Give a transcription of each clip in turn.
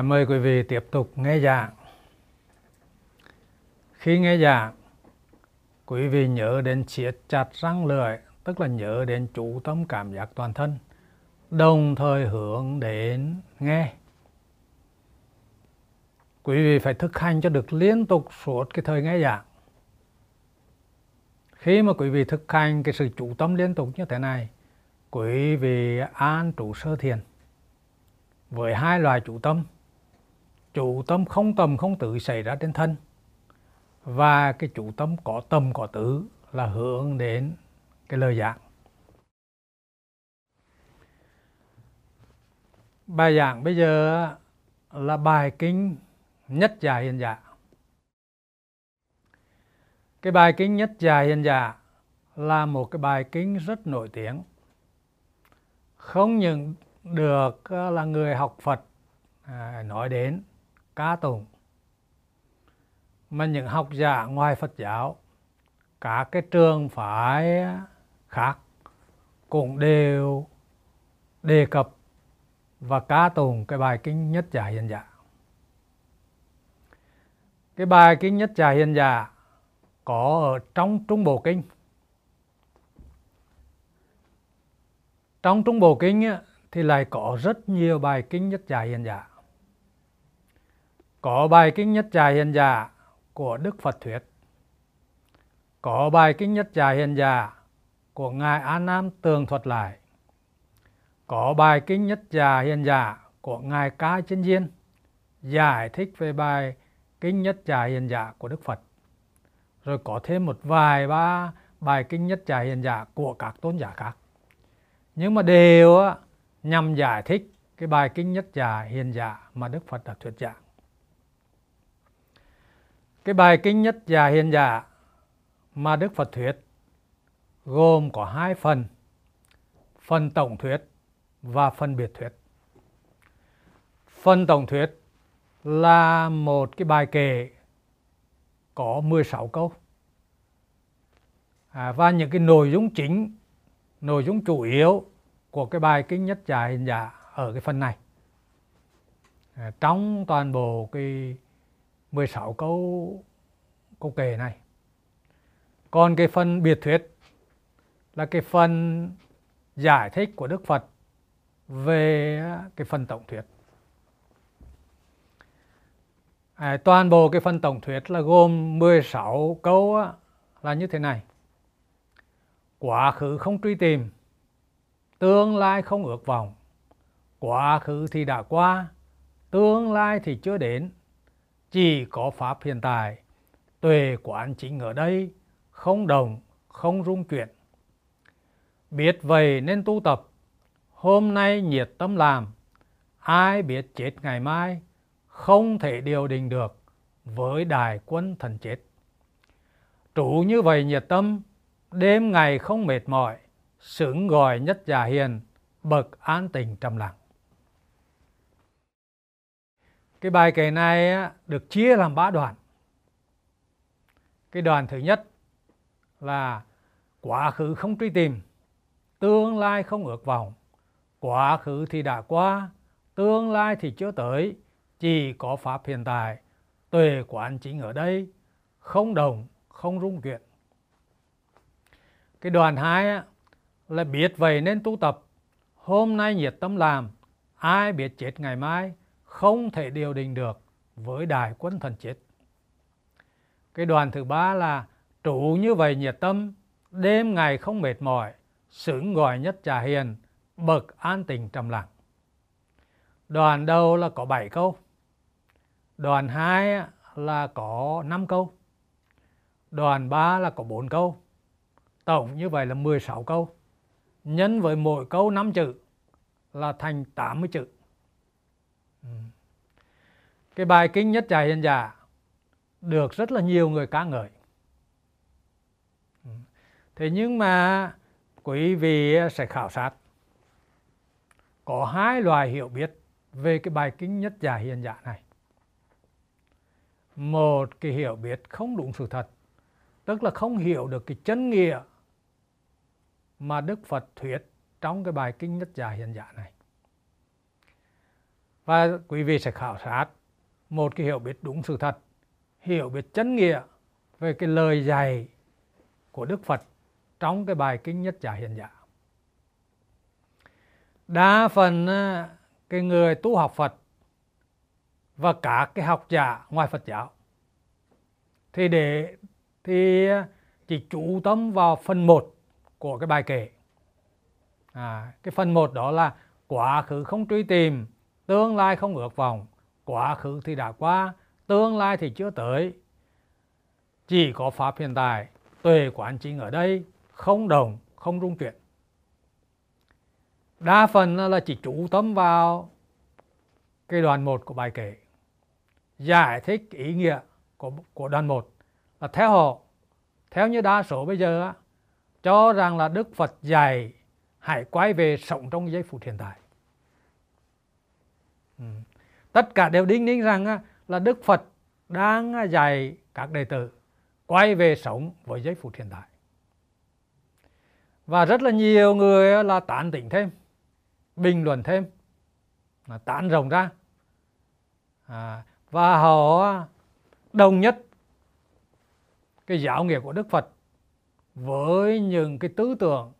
À, mời quý vị tiếp tục nghe giảng. Khi nghe giảng, quý vị nhớ đến siết chặt răng lưỡi, tức là nhớ đến chủ tâm cảm giác toàn thân, đồng thời hướng đến nghe. Quý vị phải thực hành cho được liên tục suốt cái thời nghe giảng. Khi mà quý vị thực hành cái sự chủ tâm liên tục như thế này, quý vị an trụ sơ thiền với hai loài chủ tâm chủ tâm không tầm không tự xảy ra trên thân. Và cái chủ tâm có tâm có tứ là hướng đến cái lời giảng. Bài giảng bây giờ là bài kinh nhất giả hiện giả dạ. cái bài kinh nhất giả hiện giả dạ là một cái bài kinh rất nổi tiếng. Không những được ờ, là người học Phật à, nói đến ca tụng mà những học giả ngoài Phật giáo, cả cái trường phái khác cũng đều đề cập và ca tụng cái bài kinh nhất giả hiện giả cái bài kinh nhất giả hiện giả có ở trong trung bộ kinh. Trong trung bộ kinh thì lại có rất nhiều bài kinh nhất giả hiện giả có bài kinh nhất trà hiền giả của Đức Phật thuyết. Có bài kinh nhất trà hiền giả của Ngài An Nam tường thuật lại. Có bài kinh nhất trà hiền giả của Ngài Ca Chân Diên giải thích về bài kinh nhất trà hiền giả của Đức Phật. Rồi có thêm một vài ba bài kinh nhất trà hiền giả của các tôn giả khác. Nhưng mà đều nhằm giải thích cái bài kinh nhất trà hiền giả mà Đức Phật đã thuyết giảng. Cái bài kinh nhất giả hiền giả mà Đức Phật thuyết gồm có hai phần, phần tổng thuyết và phần biệt thuyết. Phần tổng thuyết là một cái bài kệ có 16 câu. À, và những cái nội dung chính, nội dung chủ yếu của cái bài kinh nhất giả hiền giả ở cái phần này à, trong toàn bộ cái 16 câu câu kể này. Còn cái phần biệt thuyết là cái phần giải thích của Đức Phật về cái phần tổng thuyết. À, toàn bộ cái phần tổng thuyết là gồm 16 câu là như thế này. Quá khứ không truy tìm tương lai không ước vọng. Quá khứ thì đã qua tương lai thì chưa đến chỉ có pháp hiện tại, tuệ quán chính ở đây, không đồng, không rung chuyển. Biết vậy nên tu tập, hôm nay nhiệt tâm làm, ai biết chết ngày mai, không thể điều đình được với đài quân thần chết. Trụ như vậy nhiệt tâm, đêm ngày không mệt mỏi xứng gọi nhất giả hiền, bậc an tình trầm lặng cái bài kể này được chia làm ba đoạn. Cái đoạn thứ nhất là quá khứ không truy tìm, tương lai không ước vọng. Quá khứ thì đã qua, tương lai thì chưa tới. Chỉ có pháp hiện tại, tuệ quán chính ở đây, không đồng không rung chuyển. Cái đoạn hai là biết vậy nên tu tập. Hôm nay nhiệt tâm làm, ai biết chết ngày mai? Không thể điều đình được với đại quân thần chết. Cái đoàn thứ ba là, trụ như vậy nhiệt tâm, đêm ngày không mệt mỏi, xứng gọi nhất trà hiền, bậc an tình trầm lặng. Đoàn đầu là có 7 câu. Đoàn 2 là có 5 câu. Đoàn 3 là có 4 câu. Tổng như vậy là 16 câu. Nhân với mỗi câu 5 chữ là thành 80 chữ. Ừ. Cái bài kinh nhất trải hiền giả dạ được rất là nhiều người ca ngợi. Ừ. Thế nhưng mà quý vị sẽ khảo sát có hai loại hiểu biết về cái bài kinh nhất giả hiền giả này. Một cái hiểu biết không đúng sự thật, tức là không hiểu được cái chân nghĩa mà Đức Phật thuyết trong cái bài kinh nhất giả hiện giả này và quý vị sẽ khảo sát một cái hiểu biết đúng sự thật hiểu biết chân nghĩa về cái lời dạy của Đức Phật trong cái bài kinh nhất giả hiện giả. Đa phần à, cái người tu học Phật và cả cái học giả ngoài Phật giáo thì để thì à, chỉ chú tâm vào phần 1 của cái bài kể. À, cái phần 1 đó là quá khứ không truy tìm tương lai không ngược vòng quá khứ thì đã qua tương lai thì chưa tới. Chỉ có pháp hiện tại tuệ quán chính ở đây không đồng không rung chuyển. Đa phần là chỉ chú tâm vào cái đoạn 1 của bài kể. Giải thích ý nghĩa của, của đoạn 1 là theo họ theo như đa số bây giờ cho rằng là Đức Phật dạy hãy quay về sống trong giây phút hiện tại. Ừ. tất cả đều đính đính rằng à, là Đức Phật đang à, dạy các đệ tử quay về sống với giây phút hiện tại. Và rất là nhiều người à, là tán tỉnh thêm bình luận thêm là tán rộng ra. À, và họ đồng nhất cái giáo nghĩa của Đức Phật với những cái tư tưởng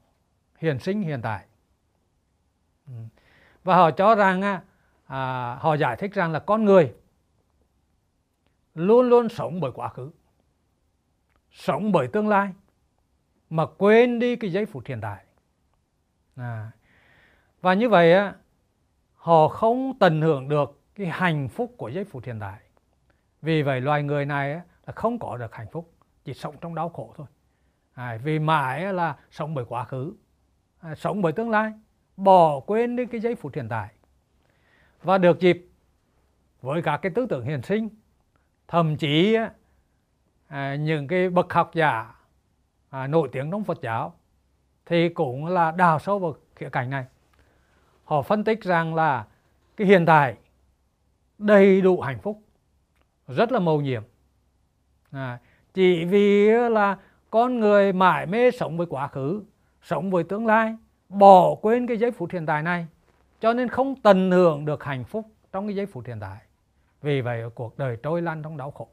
hiện sinh hiện tại. Ừ. Và họ cho rằng à, họ giải thích rằng là con người luôn luôn sống bởi quá khứ sống bởi tương lai mà quên đi cái giây phút hiện tại. À. và như vậy á họ không tận hưởng được cái hạnh phúc của giây phút hiện tại. Vì vậy loài người này á, là không có được hạnh phúc chỉ sống trong đau khổ thôi. À, vì mãi là sống bởi quá khứ à, sống bởi tương lai bỏ quên đi cái giây phút hiện tại và được dịp với các cái tư tưởng hiền sinh thậm chí à, những cái bậc học giả à, nổi tiếng trong Phật giáo thì cũng là đào sâu vào khía cạnh này. Họ phân tích rằng là cái hiện tại đầy đủ hạnh phúc rất là mầu nhiệm. À, chỉ vì là con người mãi mê sống với quá khứ sống với tương lai bỏ quên cái giây phút hiện tại này cho nên không tận hưởng được hạnh phúc trong cái giây phút hiện tại. Vì vậy cuộc đời trôi lăn trong đau khổ.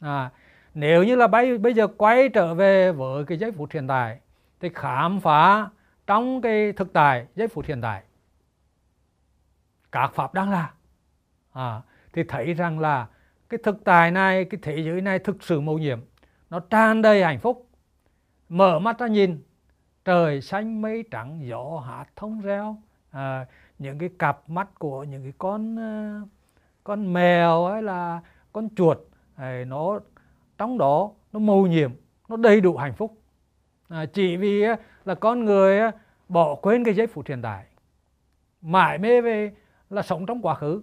À, nếu như là bây, bây giờ quay trở về với cái giây phút hiện tại thì khám phá trong cái thực tại giây phút hiện tại. Các pháp đang là. À, thì thấy rằng là cái thực tại này cái thế giới này thực sự mầu nhiệm. Nó tràn đầy hạnh phúc. Mở mắt ra nhìn trời xanh mây trắng gió hạt thông reo à, những cái cặp mắt của những cái con ờ, con mèo hay là con chuột nó trong đó nó mầu nhiệm nó đầy đủ hạnh phúc à, chỉ vì là con người bỏ quên cái giây phút hiện tại mãi mê về là sống trong quá khứ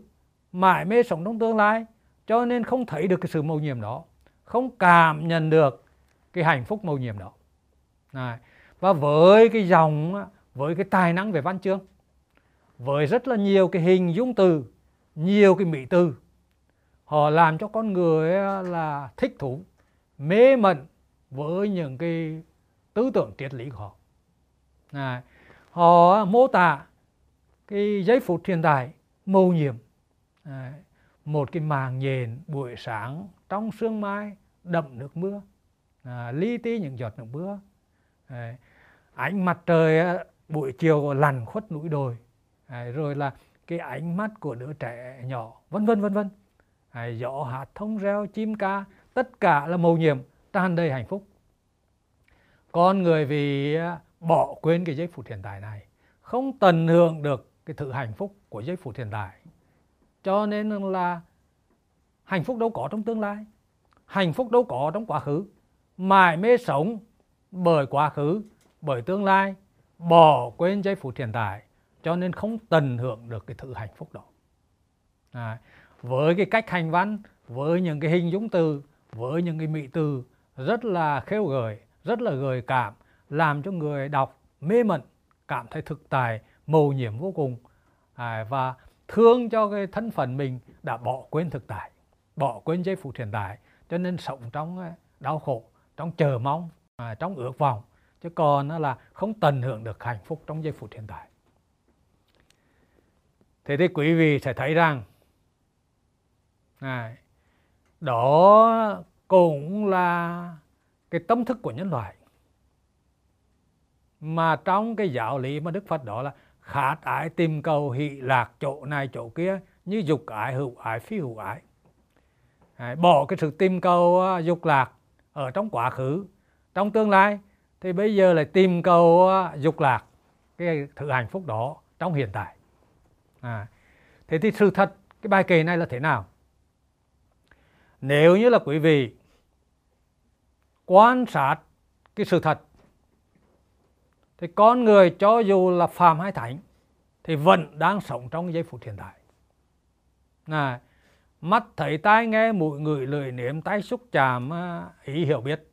mãi mê sống trong tương lai cho nên không thấy được cái sự mầu nhiệm đó không cảm nhận được cái hạnh phúc mầu nhiệm đó Này. và với cái dòng với cái tài năng về văn chương với rất là nhiều cái hình dung từ nhiều cái mỹ từ. Họ làm cho con người là thích thú mê mẩn với những cái tư tưởng triết lý của họ. À, họ mô tả cái giây phút hiện tại mầu nhiệm à, một cái màng nhện buổi sáng trong sương mai đậm nước mưa à, li ti những giọt nước mưa. À, ánh mặt trời buổi chiều lằn khuất núi đồi à, rồi là cái ánh mắt của đứa trẻ nhỏ vân vân vân vân. À, gió hạt thông reo chim ca tất cả là mầu nhiệm tràn đầy hạnh phúc. Con người vì à, bỏ quên cái giây phút hiện tại này không tận hưởng được cái thứ hạnh phúc của giây phút hiện tại. Cho nên là hạnh phúc đâu có trong tương lai hạnh phúc đâu có trong quá khứ. Mãi mê sống bởi quá khứ bởi tương lai bỏ quên giây phút hiện tại cho nên không tận hưởng được cái thứ hạnh phúc đó. À, với cái cách hành văn với những cái hình dung từ với những cái mỹ từ rất là khêu gợi rất là gợi cảm làm cho người đọc mê mẩn cảm thấy thực tài mầu nhiệm vô cùng. À, và thương cho cái thân phận mình đã bỏ quên thực tại bỏ quên giây phút hiện tại. Cho nên sống trong à, đau khổ trong chờ mong à, trong ước vọng. Chứ còn là không tận hưởng được hạnh phúc trong giây phút hiện tại thế thì quý vị sẽ thấy rằng này, đó cũng là cái tâm thức của nhân loại. Mà trong cái giáo lý mà Đức Phật đó là khát ái tìm cầu hỷ lạc chỗ này chỗ kia như dục ái hữu ái phi hữu ái. Đấy, bỏ cái sự tìm cầu à, dục lạc ở trong quá khứ trong tương lai thì bây giờ lại tìm cầu à, dục lạc cái thứ hạnh phúc đó trong hiện tại à, thế thì sự thật cái bài kể này là thế nào? Nếu như là quý vị quan sát cái sự thật thì con người cho dù là phàm hay thánh thì vẫn đang sống trong giây phút hiện tại. Này mắt thấy tai nghe mũi ngửi lưỡi nếm tay xúc chạm à, ý hiểu biết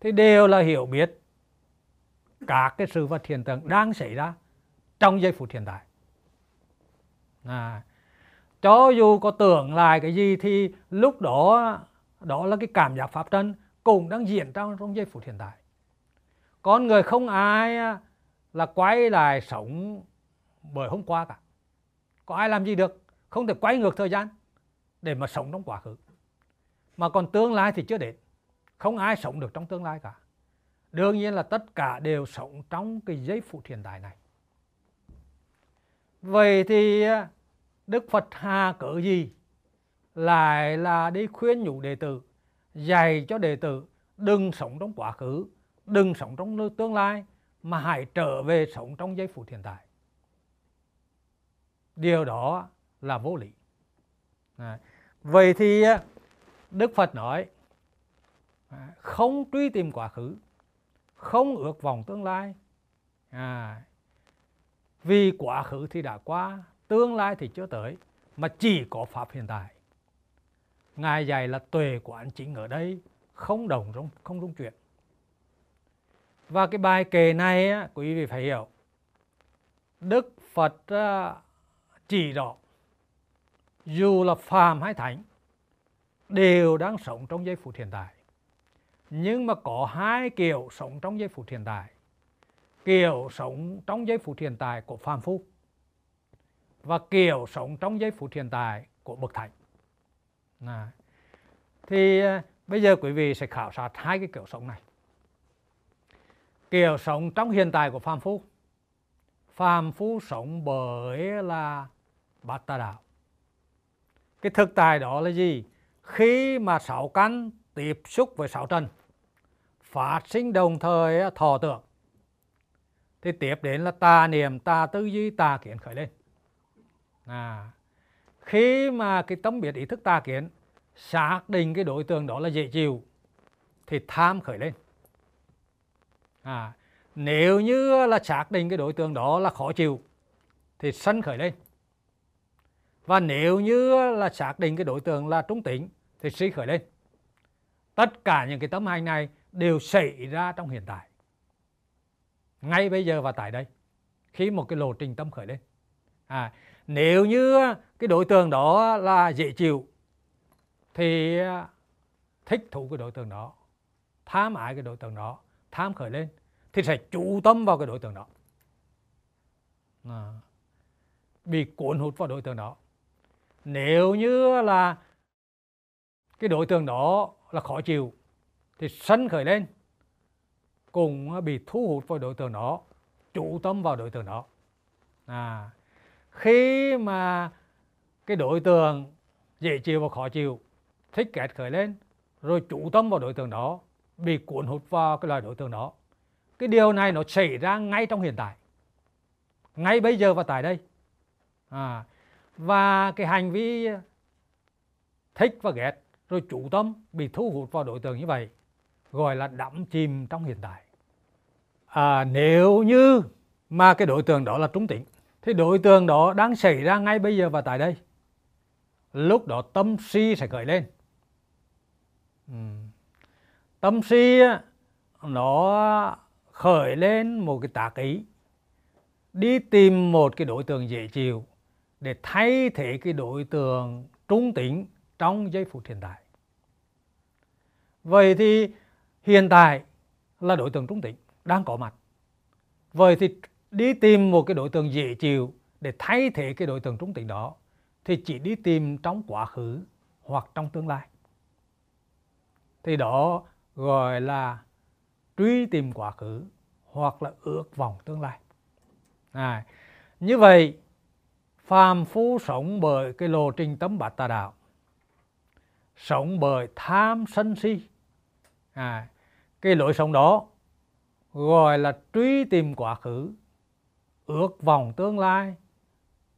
thì đều là hiểu biết các cái sự vật hiện tượng đang xảy ra trong giây phút hiện tại à, cho dù có tưởng lại cái gì thì lúc đó đó là cái cảm giác pháp thân cũng đang diễn ra trong giây phút hiện tại. Con người không ai à, là quay lại sống bởi hôm qua cả. Có ai làm gì được? Không thể quay ngược thời gian để mà sống trong quá khứ. Mà còn tương lai thì chưa đến. Không ai sống được trong tương lai cả. Đương nhiên là tất cả đều sống trong cái giây phút hiện tại này vậy thì à, đức phật hà cỡ gì? Lại là đi khuyên nhủ đệ tử dạy cho đệ tử đừng sống trong quá khứ đừng sống trong tương lai mà hãy trở về sống trong giây phút hiện tại. Điều đó là vô lý. À, vậy thì à, đức phật nói à, không truy tìm quá khứ không ước vọng tương lai. À, vì quá khứ thì đã qua tương lai thì chưa tới mà chỉ có pháp hiện tại. Ngài dạy là tuệ quán chính ở đây không đồng không không rung chuyển. Và cái bài kệ này á, quý vị phải hiểu. Đức phật ờ, chỉ rõ dù là phàm hay thánh đều đang sống trong giây phút hiện tại. Nhưng mà có hai kiểu sống trong giây phút hiện tại kiểu sống trong giây phút hiện tại của phàm phu và kiểu sống trong giây phút hiện tại của bậc thánh. À. thì ờ, bây giờ quý vị sẽ khảo sát hai cái kiểu sống này. Kiểu sống trong hiện tại của phàm phu phàm phu sống bởi là bát tà đạo. Cái thực tại đó là gì? Khi mà sáu căn tiếp xúc với sáu trần, phát sinh đồng thời ờ, thọ tưởng thì tiếp đến là tà niệm tà tư duy tà kiến khởi lên. À, khi mà cái tâm biệt ý thức tà kiến xác định cái đối tượng đó là dễ chịu thì tham khởi lên. À, nếu như là xác định cái đối tượng đó là khó chịu thì sân khởi lên. Và nếu như là xác định cái đối tượng là trung tính thì suy khởi lên. Tất cả những cái tấm hành này đều xảy ra trong hiện tại ngay bây giờ và tại đây khi một cái lộ trình tâm khởi lên. À, nếu như cái đối tượng đó là dễ chịu thì à, thích thú cái đối tượng đó tham ái cái đối tượng đó tham khởi lên thì sẽ chủ tâm vào cái đối tượng đó. À, bị cuốn hút vào đối tượng đó. Nếu như là cái đối tượng đó là khó chịu thì sân khởi lên cùng bị thu hút vào đối tượng đó chủ tâm vào đối tượng đó. À, khi mà cái đối tượng dễ chịu và khó chịu thích ghét khởi lên rồi chủ tâm vào đối tượng đó bị cuốn hút vào cái loại đối tượng đó. Cái điều này nó xảy ra ngay trong hiện tại ngay bây giờ và tại đây. À, và cái hành vi thích và ghét rồi chủ tâm bị thu hút vào đối tượng như vậy gọi là đắm chìm trong hiện tại à, nếu như mà cái đối tượng đó là trung tính thì đối tượng đó đang xảy ra ngay bây giờ và tại đây lúc đó tâm si sẽ khởi lên ừ. tâm si nó khởi lên một cái tác ý đi tìm một cái đối tượng dễ chịu để thay thế cái đối tượng trung tính trong giây phút hiện tại. Vậy thì hiện tại là đối tượng trung tính đang có mặt. Vậy thì đi tìm một cái đối tượng dễ chịu để thay thế cái đối tượng trung tính đó thì chỉ đi tìm trong quá khứ hoặc trong tương lai thì đó gọi là truy tìm quá khứ hoặc là ước vọng tương lai à, như vậy phàm phu sống bởi cái lộ trình tấm bát tà đạo sống bởi tham sân si à, cái lối sống đó gọi là truy tìm quá khứ ước vọng tương lai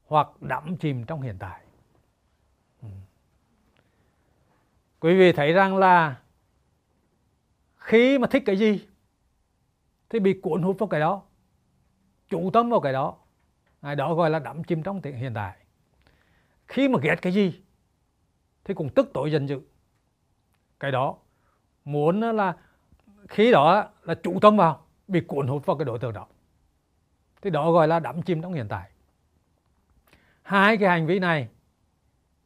hoặc đắm chìm trong hiện tại. Ừ. Quý vị thấy rằng là khi mà thích cái gì thì bị cuốn hút vào cái đó chủ tâm vào cái đó. À, đó gọi là đắm chìm trong hiện tại. Khi mà ghét cái gì thì cũng tức tội giận dữ. Cái đó muốn là khi đó là chủ tâm vào, bị cuốn hút vào cái đối tượng đó. Thì đó gọi là đắm chìm trong hiện tại. Hai cái hành vi này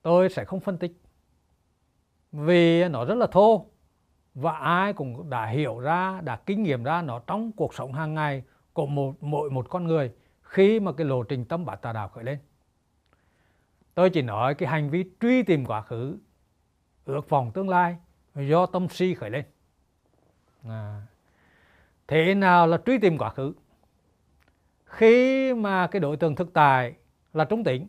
tôi sẽ không phân tích vì nó rất là thô và ai cũng đã hiểu ra, đã kinh nghiệm ra nó trong cuộc sống hàng ngày của một, mỗi một con người khi mà cái lộ trình tâm bát tà đạo khởi lên. Tôi chỉ nói cái hành vi truy tìm quá khứ, ước vọng tương lai do tâm si khởi lên. À. thế nào là truy tìm quá khứ? Khi mà cái đối tượng thực tại là trung tính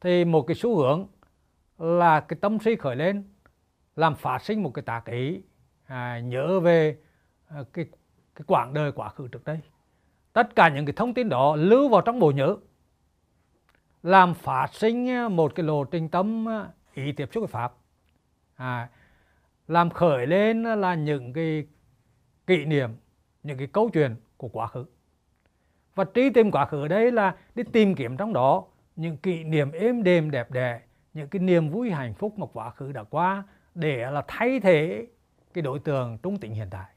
thì một cái xu hướng là cái tâm si khởi lên làm phát sinh một cái tác ý à, nhớ về à, cái cái quãng đời quá khứ trước đây. Tất cả những cái thông tin đó lưu vào trong bộ nhớ làm phát sinh một cái lộ trình tâm à, ý tiếp xúc với pháp. À, làm khởi lên là những cái kỷ niệm những cái câu chuyện của quá khứ. Và truy tìm quá khứ đấy là đi tìm kiếm trong đó những kỷ niệm êm đềm đẹp đẽ những cái niềm vui hạnh phúc mà quá khứ đã qua để là thay thế cái đối tượng trung tính hiện tại.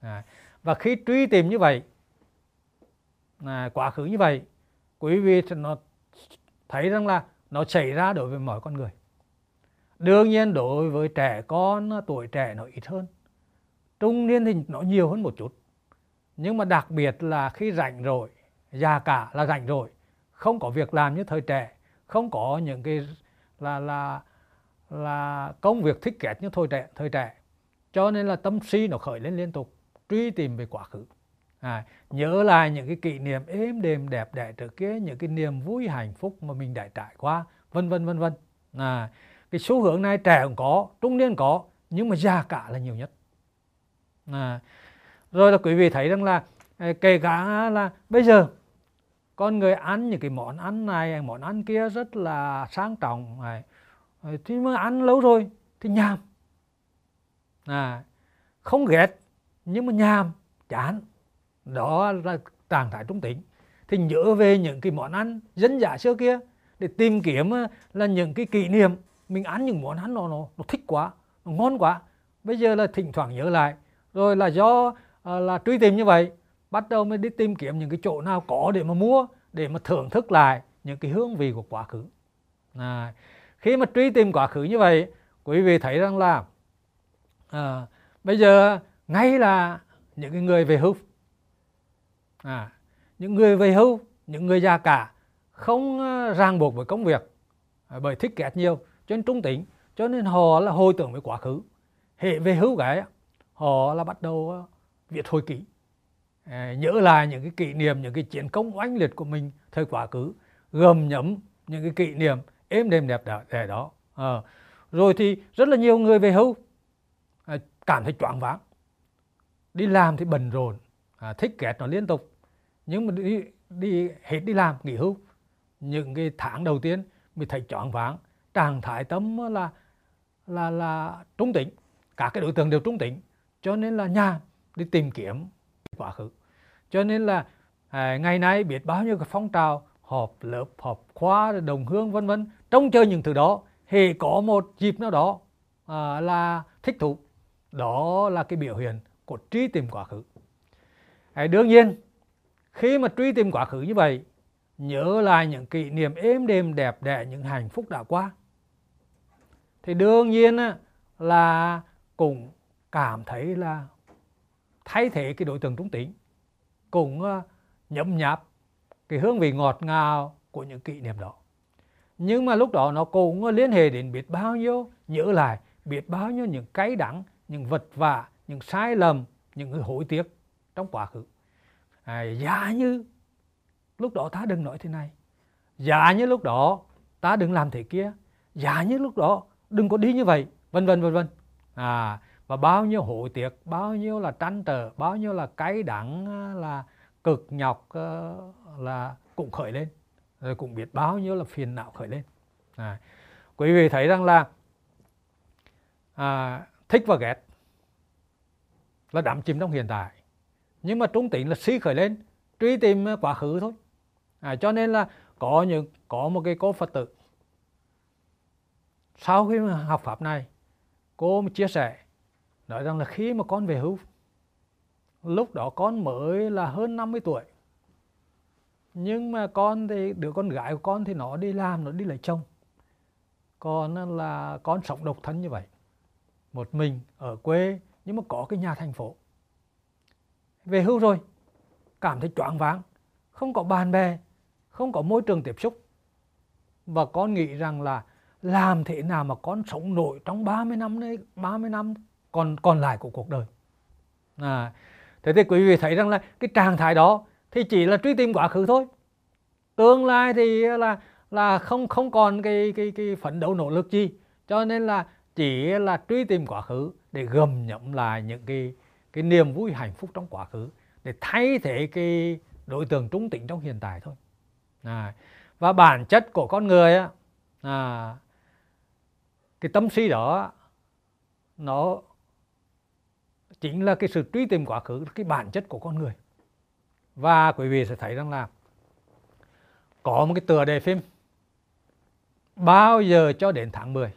À, và khi truy tìm như vậy à, quá khứ như vậy quý vị nó thấy rằng là nó xảy ra đối với mọi con người đương nhiên đối với trẻ con tuổi trẻ nó ít hơn. Trung niên thì nó nhiều hơn một chút. Nhưng mà đặc biệt là khi rảnh rồi già cả là rảnh rồi không có việc làm như thời trẻ không có những cái là là là công việc thích kết như thời trẻ thời trẻ. Cho nên là tâm si nó khởi lên liên tục truy tìm về quá khứ. À, nhớ lại những cái kỷ niệm êm đềm đẹp đẽ trước kia những cái niềm vui hạnh phúc mà mình đã trải qua vân vân vân vân. À, cái xu hướng này trẻ cũng có trung niên có nhưng mà già cả là nhiều nhất. À, rồi là quý vị thấy rằng là à, kể cả là bây giờ con người ăn những cái món ăn này món ăn kia rất là sang trọng này à, thì mà ăn lâu rồi thì nhàm. À, không ghét nhưng mà nhàm chán. Đó là trạng thái trung tính. Thì nhớ về những cái món ăn dân dã xưa kia để tìm kiếm à, là những cái kỷ niệm mình ăn những món ăn nó nó, nó thích quá nó ngon quá. Bây giờ là thỉnh thoảng nhớ lại. Rồi là do uh, là truy tìm như vậy bắt đầu mới đi tìm kiếm những cái chỗ nào có để mà mua để mà thưởng thức lại những cái hương vị của quá khứ. À, khi mà truy tìm quá khứ như vậy quý vị thấy rằng là à, bây giờ ngay là những cái người về hưu à, những người về hưu những người già cả không à, ràng buộc với công việc à, bởi thích kẹt nhiều cho nên trung tính cho nên họ là hồi tưởng về quá khứ. Hệ về hưu cái họ là bắt đầu ờ, viết hồi ký. À, nhớ lại những cái kỷ niệm những cái chiến công oanh liệt của mình thời quá khứ gầm nhấm những cái kỷ niệm êm đềm đẹp đẽ đó. À, rồi thì rất là nhiều người về hưu à, cảm thấy choáng váng. Đi làm thì bận rộn à, thích ghét nó liên tục. Nhưng mà đi đi hết đi làm nghỉ hưu những cái tháng đầu tiên mình thấy choáng váng trạng thái tâm là là là trung tính. Cả cái đối tượng đều trung tính cho nên là nhà đi tìm kiếm quá khứ. Cho nên là à, ngày nay biết bao nhiêu cái phong trào họp lớp họp khóa đồng hương vân vân trông chơi những thứ đó thì có một dịp nào đó à, là thích thú. Đó là cái biểu hiện của truy tìm quá khứ. À, đương nhiên khi mà truy tìm quá khứ như vậy nhớ lại những kỷ niệm êm đềm đẹp đẽ những hạnh phúc đã qua thì đương nhiên là cũng cảm thấy là thay thế cái đối tượng trung tính cũng ờ, nhấm nháp cái hương vị ngọt ngào của những kỷ niệm đó. Nhưng mà lúc đó nó cũng ờ, liên hệ đến biết bao nhiêu nhớ lại biết bao nhiêu những cái đắng những vật vả những sai lầm những hối tiếc trong quá khứ. À, giả như lúc đó ta đừng nói thế này. Giả như lúc đó ta đừng làm thế kia. Giả như lúc đó đừng có đi như vậy. Vân vân vân vân. À và bao nhiêu hối tiếc bao nhiêu là trăn trở bao nhiêu là cay đắng là cực nhọc là cũng khởi lên. Rồi cũng biết bao nhiêu là phiền não khởi lên. À, quý vị thấy rằng là à, thích và ghét là đắm chìm trong hiện tại. Nhưng mà trung tính là suy khởi lên truy tìm à, quá khứ thôi. À, cho nên là có những có một cái cô phật tử sau khi mà học pháp này, cô chia sẻ, nói rằng là khi mà con về hưu, lúc đó con mới là hơn 50 tuổi. Nhưng mà con thì, đứa con gái của con thì nó đi làm, nó đi lấy chồng. Còn là con sống độc thân như vậy, một mình ở quê nhưng mà có cái nhà thành phố. Về hưu rồi, cảm thấy choáng váng, không có bạn bè, không có môi trường tiếp xúc. Và con nghĩ rằng là làm thế nào mà con sống nổi trong 30 năm đấy 30 năm còn còn lại của cuộc đời? À, thế thì quý vị thấy rằng là cái trạng thái đó thì chỉ là truy tìm quá khứ thôi. Tương lai thì là là không không còn cái cái cái phấn đấu nỗ lực gì. Cho nên là chỉ là truy tìm quá khứ để gầm nhậm lại những cái cái niềm vui hạnh phúc trong quá khứ để thay thế cái đối tượng trung tính trong hiện tại thôi. À, và bản chất của con người á à, cái tâm si đó, nó chính là cái sự truy tìm quá khứ, cái bản chất của con người. Và quý vị sẽ thấy rằng là có một cái tựa đề phim, bao giờ cho đến tháng 10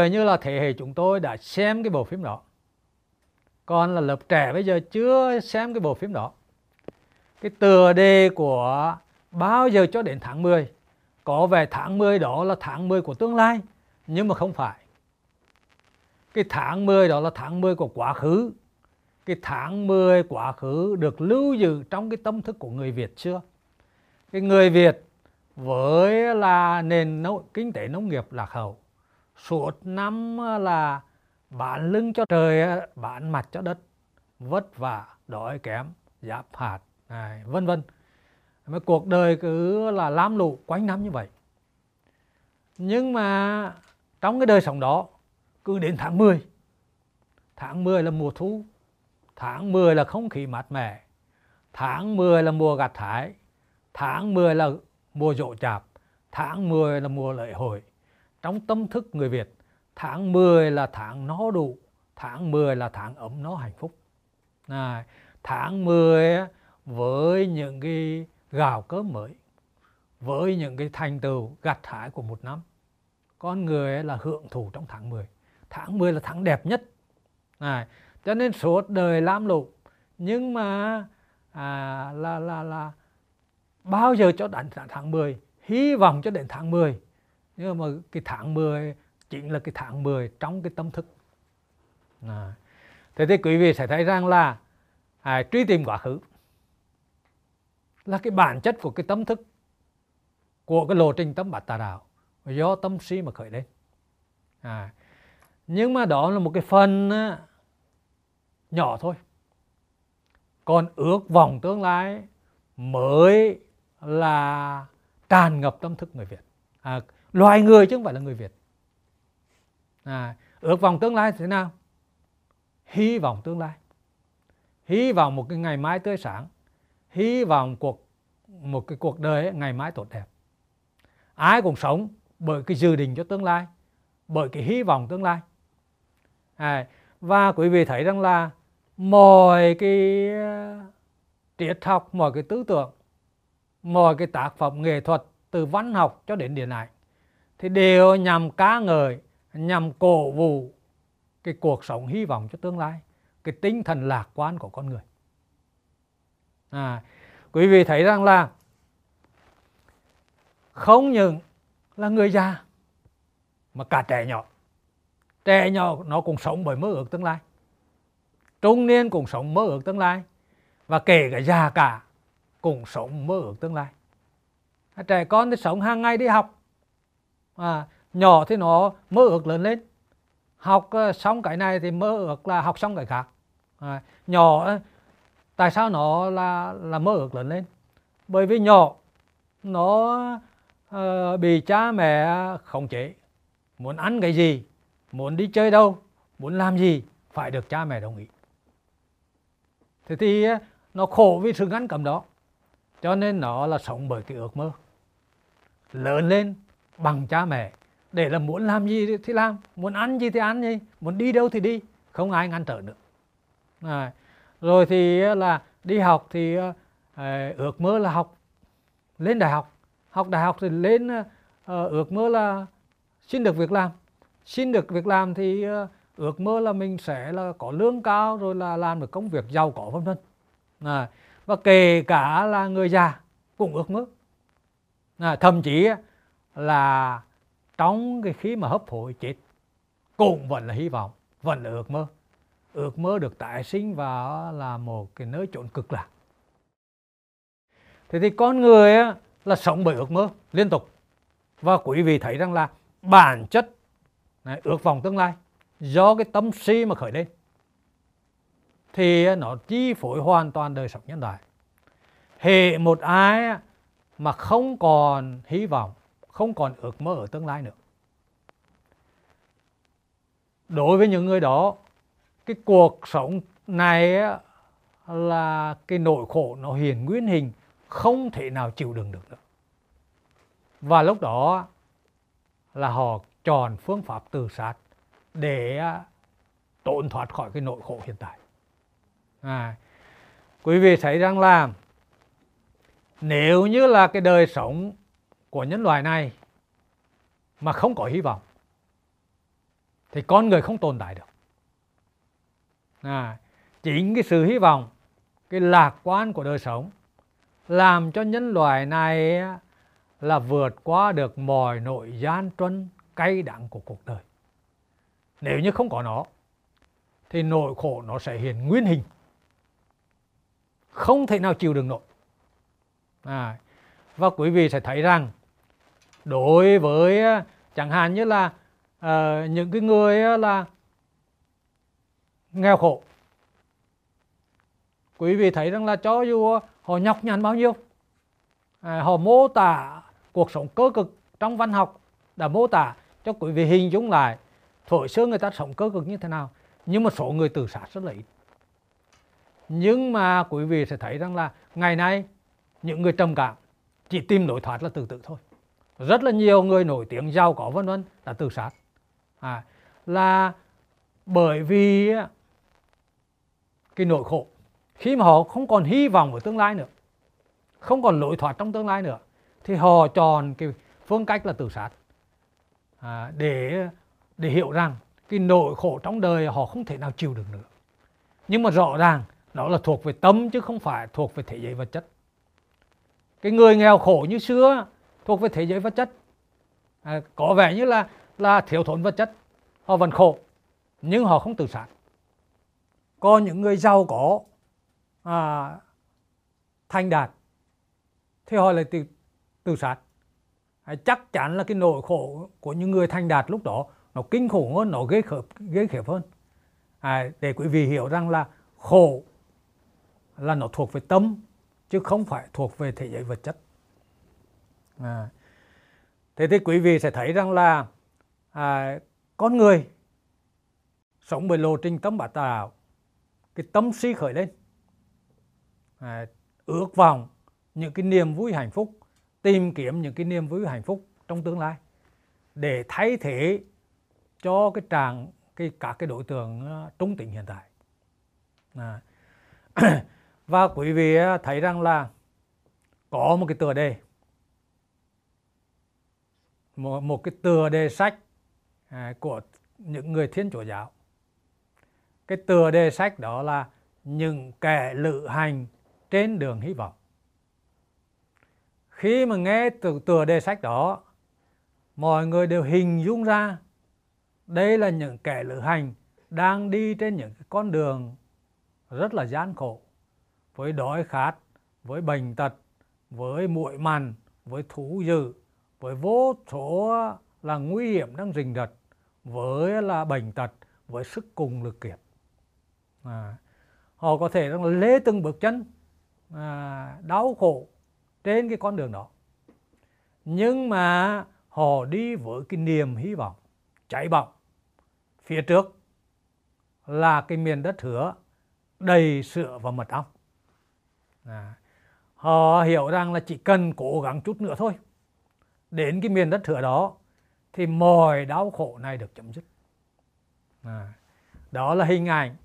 người như là thế hệ chúng tôi đã xem cái bộ phim đó. Còn là lớp trẻ bây giờ chưa xem cái bộ phim đó. Cái tựa đề của bao giờ cho đến tháng 10 có vẻ tháng 10 đó là tháng 10 của tương lai nhưng mà không phải. Cái tháng 10 đó là tháng 10 của quá khứ. Cái tháng 10 quá khứ được lưu giữ trong cái tâm thức của người Việt xưa cái người Việt với là nền nông, kinh tế nông nghiệp lạc hậu suốt năm ờ, là bán lưng cho trời ờ, bán mặt cho đất vất vả đói kém giáp hạt này, vân vân. Mà cuộc đời cứ là lam lụ quanh năm như vậy. Nhưng mà trong cái đời sống đó cứ đến tháng 10 tháng 10 là mùa thu tháng 10 là không khí mát mẻ tháng 10 là mùa gặt thái tháng 10 là mùa rộ chạp tháng 10 là mùa lễ hội trong tâm thức người Việt tháng 10 là tháng no đủ tháng 10 là tháng ấm nó hạnh phúc. À, tháng 10 với những cái gạo cơm mới với những cái thành tựu gặt hái của một năm con người là hưởng thụ trong tháng 10 tháng 10 là tháng đẹp nhất. À, cho nên suốt đời lam lụ nhưng mà à, là là là bao giờ cho đến tháng 10 hy vọng cho đến tháng 10 nhưng mà cái tháng 10 chính là cái tháng 10 trong cái tâm thức. À. thế thì quý vị sẽ thấy rằng là à, truy tìm quá khứ là cái bản chất của cái tâm thức của cái lộ trình tâm bát tà đạo do tâm si mà khởi lên. À, nhưng mà đó là một cái phần nhỏ thôi. Còn ước vọng tương lai mới là tràn ngập tâm thức người Việt. À, loài người chứ không phải là người Việt. À, ước vọng tương lai thế nào? Hy vọng tương lai. Hy vọng một cái ngày mai tươi sáng. Hy vọng cuộc một cái cuộc đời ấy, ngày mai tốt đẹp. Ai cũng sống bởi cái dự định cho tương lai bởi cái hy vọng tương lai. À, và quý vị thấy rằng là mọi cái ờ, triết học mọi cái tư tưởng mọi cái tác phẩm nghệ thuật từ văn học cho đến điện ảnh thì đều nhằm ca ngợi nhằm cổ vũ cái cuộc sống hy vọng cho tương lai cái tinh thần lạc quan của con người. À, quý vị thấy rằng là không những là người già mà cả trẻ nhỏ. Trẻ nhỏ nó cũng sống bởi mơ ước tương lai. Trung niên cũng sống mơ ước tương lai. Và kể cả già cả cũng sống mơ ước tương lai. Trẻ con thì sống hàng ngày đi học à, nhỏ thì nó mơ ước lớn lên. Học ờ, xong cái này thì mơ ước là học xong cái khác. À, nhỏ ờ, tại sao nó là là mơ ước lớn lên? Bởi vì nhỏ nó uh, bị cha mẹ khống chế. Muốn ăn cái gì muốn đi chơi đâu muốn làm gì phải được cha mẹ đồng ý. Thế thì nó khổ vì sự ngăn cấm đó. Cho nên nó là sống bởi cái ước mơ lớn lên bằng cha mẹ. Để là muốn làm gì thì làm muốn ăn gì thì ăn gì muốn đi đâu thì đi không ai ngăn trở được. À, rồi thì là đi học thì à, ước mơ là học lên đại học. Học đại học thì lên ờ, ước mơ là xin được việc làm. Xin được việc làm thì ước mơ là mình sẽ là có lương cao rồi là làm được công việc giàu có vân vân. À, và kể cả là người già cũng ước mơ. À, thậm chí là trong cái khi mà hấp hối chết. Cũng vẫn là hy vọng vẫn là ước mơ. Ước mơ được tái sinh và là một cái nơi trốn cực lạc. Thế thì con người là sống bởi ước mơ liên tục. Và quý vị thấy rằng là bản chất này, ước vọng tương lai do cái tâm si mà khởi lên thì nó chi phối hoàn toàn đời sống nhân loại. Hệ một ai mà không còn hy vọng không còn ước mơ ở tương lai nữa. Đối với những người đó cái cuộc sống này là cái nỗi khổ nó hiển nguyên hình không thể nào chịu đựng được nữa. Và lúc đó là họ chọn phương pháp tự sát để à, tổn thoát khỏi cái nỗi khổ hiện tại. À, quý vị thấy rằng là nếu như là cái đời sống của nhân loại này mà không có hy vọng thì con người không tồn tại được. À, chính cái sự hy vọng cái lạc quan của đời sống làm cho nhân loại này là vượt qua được mọi nội gian truân cay đắng của cuộc đời. Nếu như không có nó thì nỗi khổ nó sẽ hiện nguyên hình. Không thể nào chịu được nổi. À, và quý vị sẽ thấy rằng đối với chẳng hạn như là uh, những cái người là nghèo khổ. Quý vị thấy rằng là cho dù họ nhọc nhằn bao nhiêu à, họ mô tả cuộc sống cơ cực trong văn học đã mô tả cho quý vị hình dung lại thời xưa người ta sống cơ cực như thế nào nhưng mà số người tự sát rất là ít. Nhưng mà quý vị sẽ thấy rằng là ngày nay những người trầm cảm chỉ tìm lối thoát là tự tử thôi rất là nhiều người nổi tiếng giàu có vân vân đã tự sát. À, là bởi vì cái nỗi khổ. Khi mà họ không còn hy vọng ở tương lai nữa không còn lối thoát trong tương lai nữa thì họ chọn cái phương cách là tự sát. À, để để hiểu rằng cái nỗi khổ trong đời họ không thể nào chịu được nữa. Nhưng mà rõ ràng nó là thuộc về tâm chứ không phải thuộc về thế giới vật chất. Cái người nghèo khổ như xưa thuộc về thế giới vật chất. À, có vẻ như là là thiếu thốn vật chất. Họ vẫn khổ nhưng họ không tự sát. Còn những người giàu có à, thành đạt thì họ lại tự, tự sát. À, chắc chắn là cái nỗi khổ của những người thành đạt lúc đó nó kinh khủng hơn nó ghê khớp ghê khiếp hơn. À, để quý vị hiểu rằng là khổ là nó thuộc về tâm chứ không phải thuộc về thế giới vật chất à. thế thì quý vị sẽ thấy rằng là à, con người sống bởi lộ trình tâm bát đạo cái tâm si khởi lên à, ước vọng những cái niềm vui hạnh phúc tìm kiếm những cái niềm vui hạnh phúc trong tương lai để thay thế cho cái trạng cái các cái đối tượng à, trung tính hiện tại à. và quý vị à, thấy rằng là có một cái tựa đề một, một cái tựa đề sách à, của những người thiên chúa giáo. Cái tựa đề sách đó là những kẻ lữ hành trên đường hy vọng. Khi mà nghe từ tựa đề sách đó mọi người đều hình dung ra đây là những kẻ lữ hành đang đi trên những con đường rất là gian khổ với đói khát với bệnh tật với muội mằn với thú dữ với vô số là nguy hiểm đang rình rập với là bệnh tật với sức cùng lực kiệt. À, họ có thể là lê từng bước chân à, đau khổ trên cái con đường đó. Nhưng mà họ đi với cái niềm hy vọng cháy bỏng phía trước là cái miền đất hứa đầy sữa và mật ong. À, họ hiểu rằng là chỉ cần cố gắng chút nữa thôi đến cái miền đất thửa đó thì mọi đau khổ này được chấm dứt à, đó là hình ảnh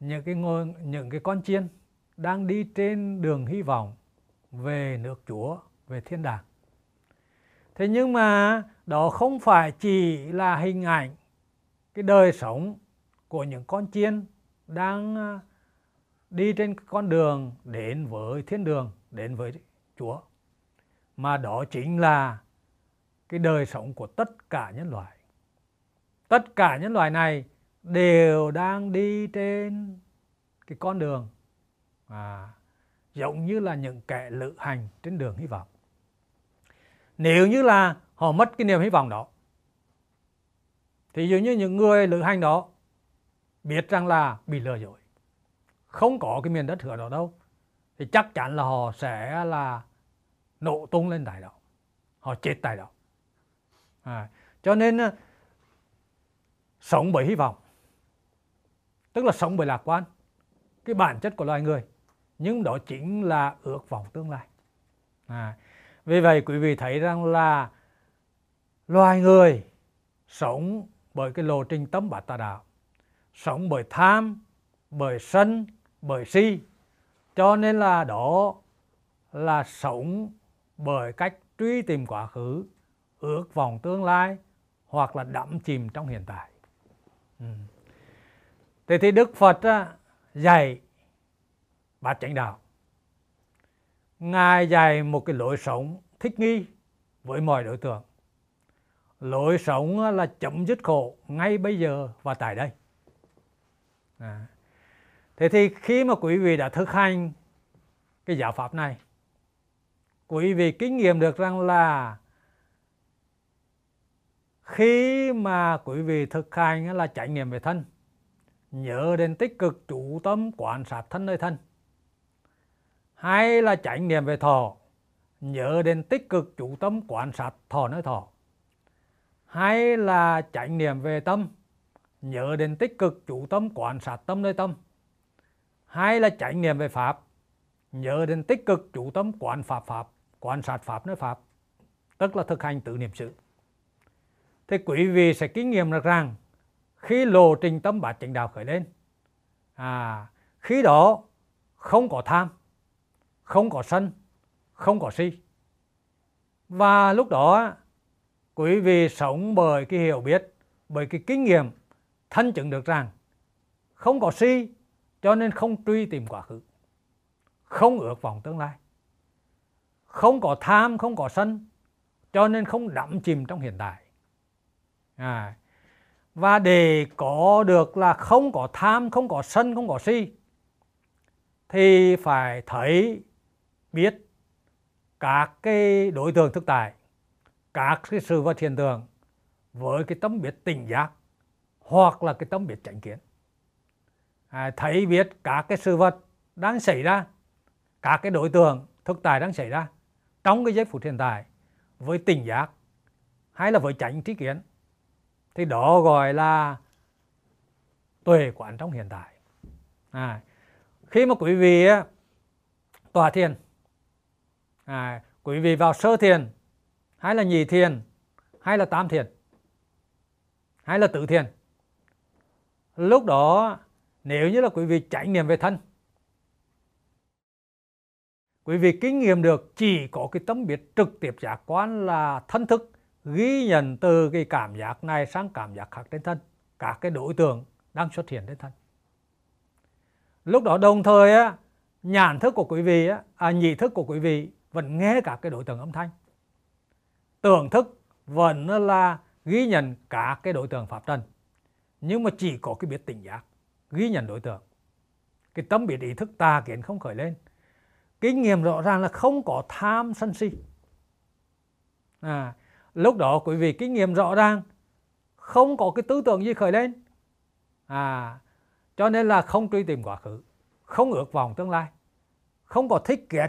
những cái ngôi những cái con chiên đang đi trên đường hy vọng về nước Chúa, về thiên đàng. Thế nhưng mà đó không phải chỉ là hình ảnh cái đời sống của những con chiên đang à, đi trên con đường đến với thiên đường, đến với Chúa. Mà đó chính là cái đời sống của tất cả nhân loại. Tất cả nhân loại này đều đang đi trên cái con đường à, giống như là những kẻ lữ hành trên đường hy vọng. Nếu như là họ mất cái niềm hy vọng đó, thì dường như những người lữ hành đó biết rằng là bị lừa dối, không có cái miền đất hứa đó đâu, thì chắc chắn là họ sẽ là nổ tung lên tại đó, họ chết tại đó. À, cho nên ờ, sống bởi hy vọng tức là sống bởi lạc quan cái bản chất của loài người nhưng đó chính là ước vọng tương lai à, vì vậy quý vị thấy rằng là loài người sống bởi cái lộ trình tâm bát tà đạo sống bởi tham bởi sân bởi si cho nên là đó là sống bởi cách truy tìm quá khứ ước vọng tương lai hoặc là đắm chìm trong hiện tại ừ. thế thì đức phật á, dạy bát chánh đạo ngài dạy một cái lối sống thích nghi với mọi đối tượng lối sống là chấm dứt khổ ngay bây giờ và tại đây à. thế thì khi mà quý vị đã thực hành cái giáo pháp này quý vị kinh nghiệm được rằng là khi mà quý vị thực hành là trải nghiệm về thân, nhớ đến tích cực chủ tâm quan sát thân nơi thân, hay là trải nghiệm về thọ, nhớ đến tích cực chủ tâm quan sát thọ nơi thọ, hay là trải nghiệm về tâm, nhớ đến tích cực chủ tâm quan sát tâm nơi tâm, hay là trải nghiệm về pháp, nhớ đến tích cực chủ tâm quan pháp pháp quan sát pháp nơi pháp, tức là thực hành tự niệm xứ thì quý vị sẽ kinh nghiệm được rằng, khi lộ trình tâm bát chánh đạo khởi lên à khi đó không có tham, không có sân, không có si. Và lúc đó, quý vị sống bởi cái hiểu biết, bởi cái kinh nghiệm, thân chứng được rằng không có si, cho nên không truy tìm quá khứ, không ước vọng tương lai không có tham không có sân cho nên không đắm chìm trong hiện tại. À, và để có được là không có tham không có sân không có si thì phải thấy biết các cái đối tượng thực tại các cái sự vật hiện tượng với cái tâm biết tỉnh giác hoặc là cái tâm biết chánh kiến. À, thấy biết các cái sự vật đang xảy ra các cái đối tượng thực tại đang xảy ra trong cái giây phút hiện tại với tỉnh giác hay là với tránh trí kiến thì đó gọi là tuệ quán trong hiện tại. À, khi mà quý vị tòa thiền à, quý vị vào sơ thiền hay là nhị thiền hay là tam thiền hay là tự thiền lúc đó nếu như là quý vị trải nghiệm về thân quý vị kinh nghiệm được chỉ có cái tâm biết trực tiếp giác quan là thân thức ghi nhận từ cái cảm giác này sang cảm giác khác trên thân. Các cái đối tượng đang xuất hiện trên thân. Lúc đó đồng thời á nhãn thức của quý vị á à, nhị thức của quý vị vẫn nghe các cái đối tượng âm thanh. Tưởng thức vẫn là ghi nhận cả cái đối tượng pháp trần. Nhưng mà chỉ có cái biết tỉnh giác ghi nhận đối tượng. Cái tâm biết ý thức tà kiến không khởi lên kinh nghiệm rõ ràng là không có tham sân si. À, lúc đó quý vị kinh nghiệm rõ ràng không có cái tư tưởng gì khởi lên. À cho nên là không truy tìm quá khứ không ước vọng tương lai không có thích ghét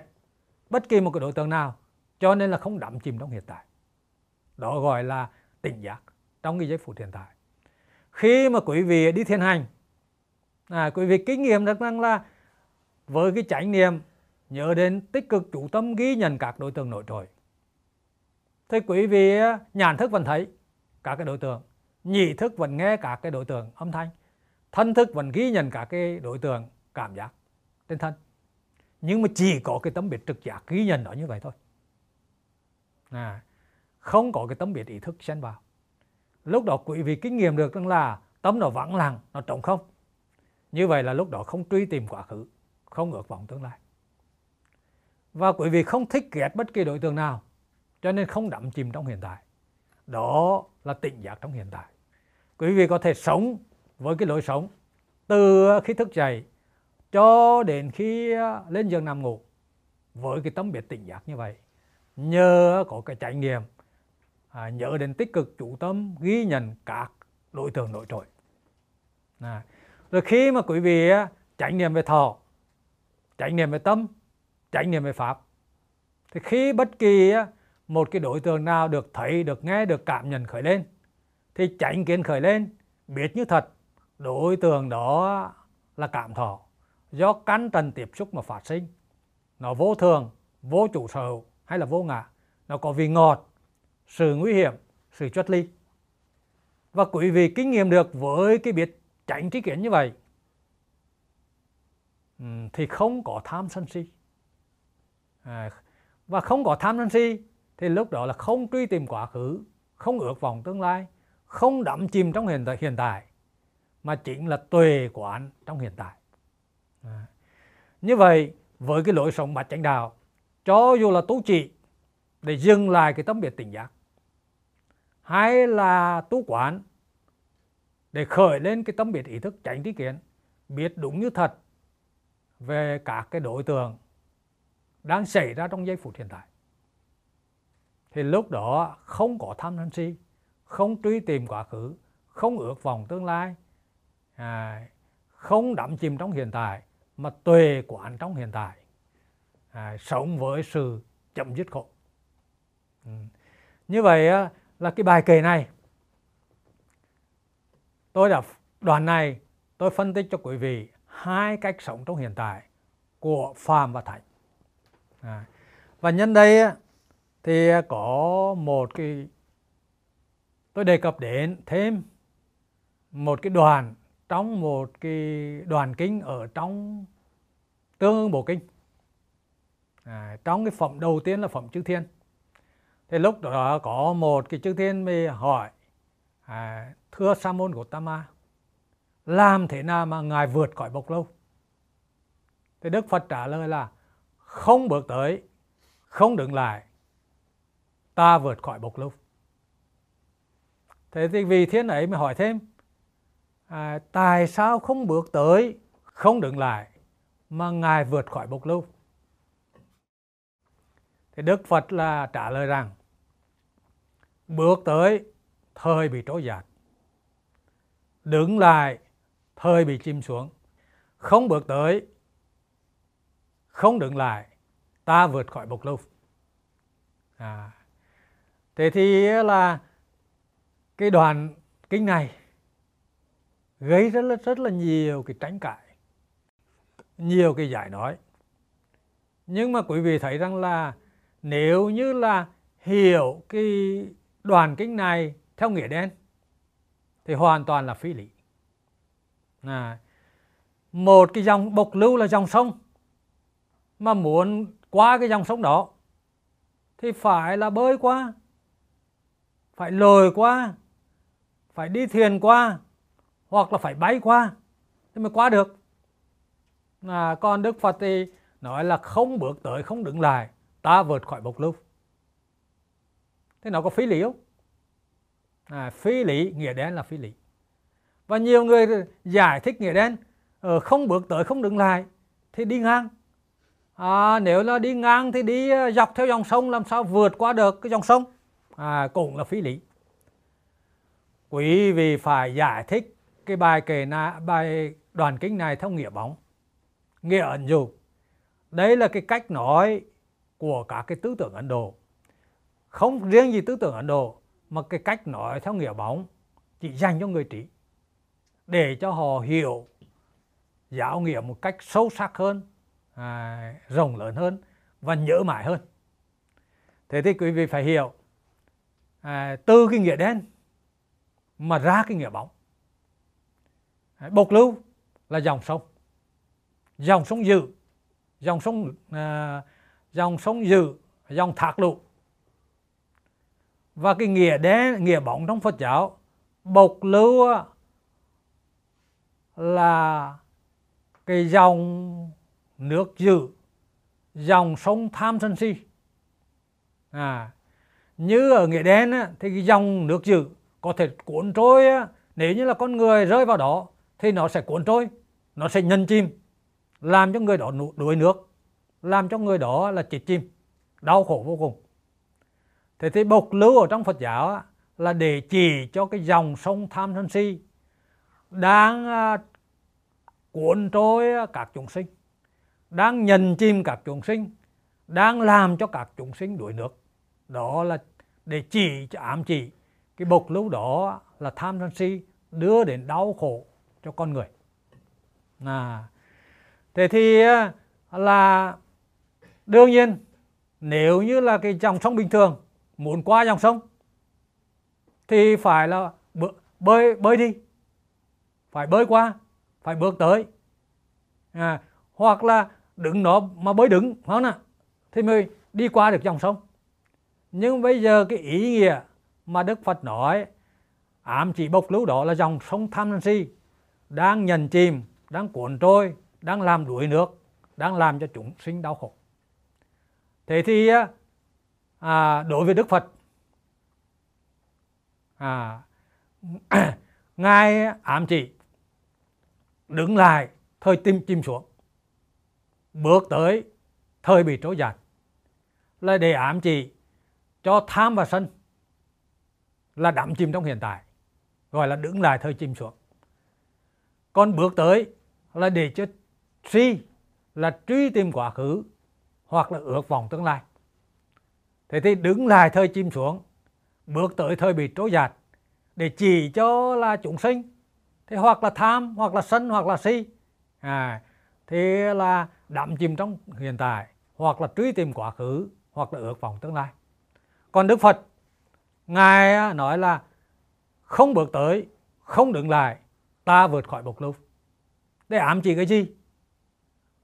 bất kỳ một cái đối tượng nào cho nên là không đắm chìm trong hiện tại. Đó gọi là tỉnh giác trong cái giây phút hiện tại. Khi mà quý vị đi thiền hành à, quý vị kinh nghiệm được rằng là với cái chánh niệm nhớ đến tích cực chủ tâm ghi nhận các đối tượng nổi trội. Thì quý vị nhãn thức vẫn thấy các cái đối tượng nhị thức vẫn nghe các cái đối tượng âm thanh thân thức vẫn ghi nhận các cái đối tượng cảm giác trên thân. Nhưng mà chỉ có cái tấm biệt trực giác ghi nhận nó như vậy thôi. À, không có cái tấm biệt ý thức xen vào. Lúc đó quý vị kinh nghiệm được rằng là tấm nó vắng lặng nó trống không. Như vậy là lúc đó không truy tìm quá khứ không ước vọng tương lai và quý vị không thích ghét bất kỳ đối tượng nào cho nên không đắm chìm trong hiện tại. Đó là tỉnh giác trong hiện tại. Quý vị có thể sống với cái lối sống từ khi thức dậy cho đến khi à, lên giường nằm ngủ với cái tấm biệt tỉnh giác như vậy. Nhờ có cái trải nghiệm à, nhớ đến tích cực chủ tâm ghi nhận các đối tượng nổi trội. À, rồi khi mà quý vị à, trải nghiệm về thọ trải nghiệm về tâm trải nghiệm về pháp. Thì khi bất kỳ một cái đối tượng nào được thấy, được nghe, được cảm nhận khởi lên, thì tránh kiến khởi lên, biết như thật, đối tượng đó là cảm thọ do căn trần tiếp xúc mà phát sinh. Nó vô thường, vô chủ sở hay là vô ngã. Nó có vị ngọt, sự nguy hiểm, sự chất ly. Và quý vị kinh nghiệm được với cái biết tránh trí kiến như vậy thì không có tham sân si à, và không có tham sân si thì lúc đó là không truy tìm quá khứ không ước vọng tương lai không đắm chìm trong hiện tại hiện tại mà chính là tuệ quán trong hiện tại à. như vậy với cái lối sống bạch chánh đạo cho dù là tu trị để dừng lại cái tâm biệt tỉnh giác hay là tu quán để khởi lên cái tâm biệt ý thức tránh trí kiến biết đúng như thật về các cái đối tượng đang xảy ra trong giây phút hiện tại. Thì lúc đó không có tham sân si không truy tìm quá khứ không ước vọng tương lai à, không đắm chìm trong hiện tại mà tuệ quán trong hiện tại à, sống với sự chậm dứt khổ. Ừ. như vậy là cái bài kể này tôi đã đoàn này tôi phân tích cho quý vị hai cách sống trong hiện tại của phàm và thánh à, và nhân đây thì à, có một cái tôi đề cập đến thêm một cái đoàn trong một cái đoàn kinh ở trong tương ương bộ kinh. À, trong cái phẩm đầu tiên là phẩm chư thiên. Thì lúc đó có một cái chư thiên mới hỏi à, thưa sa môn Gautama làm thế nào mà ngài vượt khỏi bộc lâu? Thì đức phật trả lời là không bước tới không đứng lại ta vượt khỏi bộc lục. Thế thì vì thiên ấy mới hỏi thêm à, tại sao không bước tới không đứng lại mà ngài vượt khỏi bộc lưu thì đức phật là trả lời rằng bước tới thời bị trói giạt đứng lại thời bị chìm xuống. Không bước tới không đứng lại ta vượt khỏi bộc lưu à, thế thì là cái đoàn kinh này gây rất là rất là nhiều cái tranh cãi nhiều cái giải nói. Nhưng mà quý vị thấy rằng là nếu như là hiểu cái đoàn kinh này theo nghĩa đen thì hoàn toàn là phi lý. À, một cái dòng bộc lưu là dòng sông mà muốn qua cái dòng sông đó thì phải là bơi qua phải lội qua phải đi thuyền qua hoặc là phải bay qua thì mới qua được. À, còn đức phật thì nói là không bước tới không đứng lại ta vượt khỏi bộc lưu. Thế nó có phí lý không? À, phí lý nghĩa đen là phí lý. Và nhiều người giải thích nghĩa đen ờ, không bước tới không đứng lại thì đi ngang à, nếu là đi ngang thì đi ờ, dọc theo dòng sông làm sao vượt qua được cái dòng sông? À, cũng là phi lý. Quý vị phải giải thích cái bài kể này bài đoàn kinh này theo nghĩa bóng nghĩa ẩn dụ. Đây là cái cách nói của các cái tư tưởng Ấn Độ. Không riêng gì tư tưởng Ấn Độ mà cái cách nói theo nghĩa bóng chỉ dành cho người trí để cho họ hiểu giáo nghĩa một cách sâu sắc hơn à, rộng lớn hơn và nhớ mãi hơn. Thế thì quý vị phải hiểu à, từ cái nghĩa đen mà ra cái nghĩa bóng. À, bộc lưu là dòng sông. Dòng sông dự dòng sông à, dòng sông dự dòng thác lũ. Và cái nghĩa đen nghĩa bóng trong Phật giáo bộc lưu là cái dòng nước dữ dòng sông tham sân si. À như ở nghĩa đen á, thì cái dòng nước dữ có thể cuốn trôi á, nếu như là con người rơi vào đó thì nó sẽ cuốn trôi nó sẽ nhân chim làm cho người đó đuối nước làm cho người đó là chết chim đau khổ vô cùng. Thế thì bộc lưu ở trong Phật giáo á, là để chỉ cho cái dòng sông tham sân si đang à, cuốn trôi các chúng sinh đang nhận chìm các chúng sinh đang làm cho các chúng sinh đuổi nước. Đó là để chỉ cho ám chỉ. Cái bộc lưu đó là tham sân si đưa đến đau khổ cho con người. À, thế thì à, là đương nhiên nếu như là cái dòng sông bình thường muốn qua dòng sông thì phải là bơi bơi đi. Phải bơi qua phải bước tới. À, hoặc là đứng nó mà bơi đứng không nào? Thì mới đi qua được dòng sông. Nhưng bây giờ cái ý nghĩa mà Đức Phật nói ám chỉ bộc lưu đó là dòng sông tham sân si đang nhận chìm đang cuộn trôi đang làm đuổi nước đang làm cho chúng sinh đau khổ. Thế thì à, đối với Đức Phật à, ngài ám chỉ đứng lại thời tim chìm xuống bước tới thời bị trôi giạt là để ám chỉ cho tham và sân là đắm chìm trong hiện tại gọi là đứng lại thời chìm xuống. Còn bước tới là để cho si là truy tìm quá khứ hoặc là ước vọng tương lai. Thế thì đứng lại thời chìm xuống bước tới thời bị trôi giạt để chỉ cho là chúng sinh thì hoặc là tham hoặc là sân hoặc là si à, thì là đắm chìm trong hiện tại, hoặc là truy tìm quá khứ, hoặc là ước vọng tương lai. Còn đức phật, ngài nói là không bước tới, không đứng lại, ta vượt khỏi bộc lưu để ám chỉ cái gì?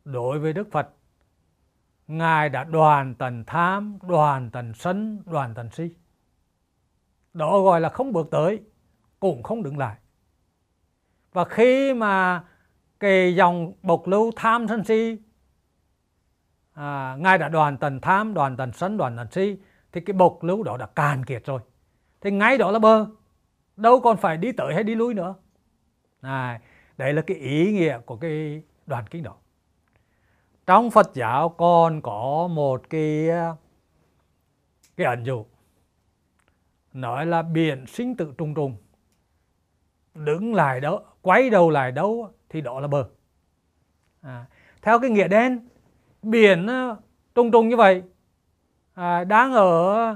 Đối với đức phật, ngài đã đoàn tần tham, đoàn tần sân, đoàn tần si. Đó gọi là không bước tới, cũng không đứng lại. Và khi mà cái dòng bộc lưu tham sân si à, ngài đã đoàn tần tham đoàn tần sân đoàn tần si thì cái bộc lưu đó đã càn kiệt rồi. Thì ngay đó là bờ đâu còn phải đi tới hay đi lui nữa. À, đấy là cái ý nghĩa của cái đoàn kinh đó. Trong Phật giáo còn có một cái cái ẩn dụ. Nói là biển sinh tự trùng trùng. Đứng lại đâu quay đầu lại đâu thì đó là bờ. À, theo cái nghĩa đen biển ờ, trùng trùng như vậy. À, đang ở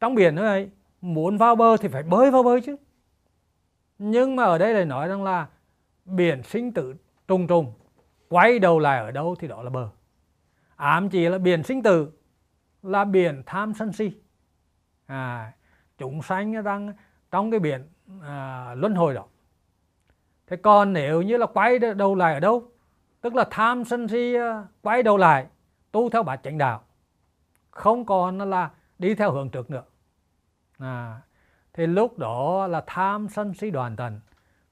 trong biển như vậy muốn vào bờ thì phải bơi vào bơi chứ. Nhưng mà ở đây lại nói rằng là biển sinh tử trùng trùng quay đầu lại ở đâu thì đó là bờ. Ám chỉ là biển sinh tử là biển tham sân si. À, chúng sanh đang trong cái biển à, luân hồi đó. Thế còn nếu như là quay đầu lại ở đâu tức là tham sân si ờ, quay đầu lại tu theo bát chánh đạo. Không còn là đi theo hướng trước nữa. À, thì lúc đó là tham sân si đoàn tần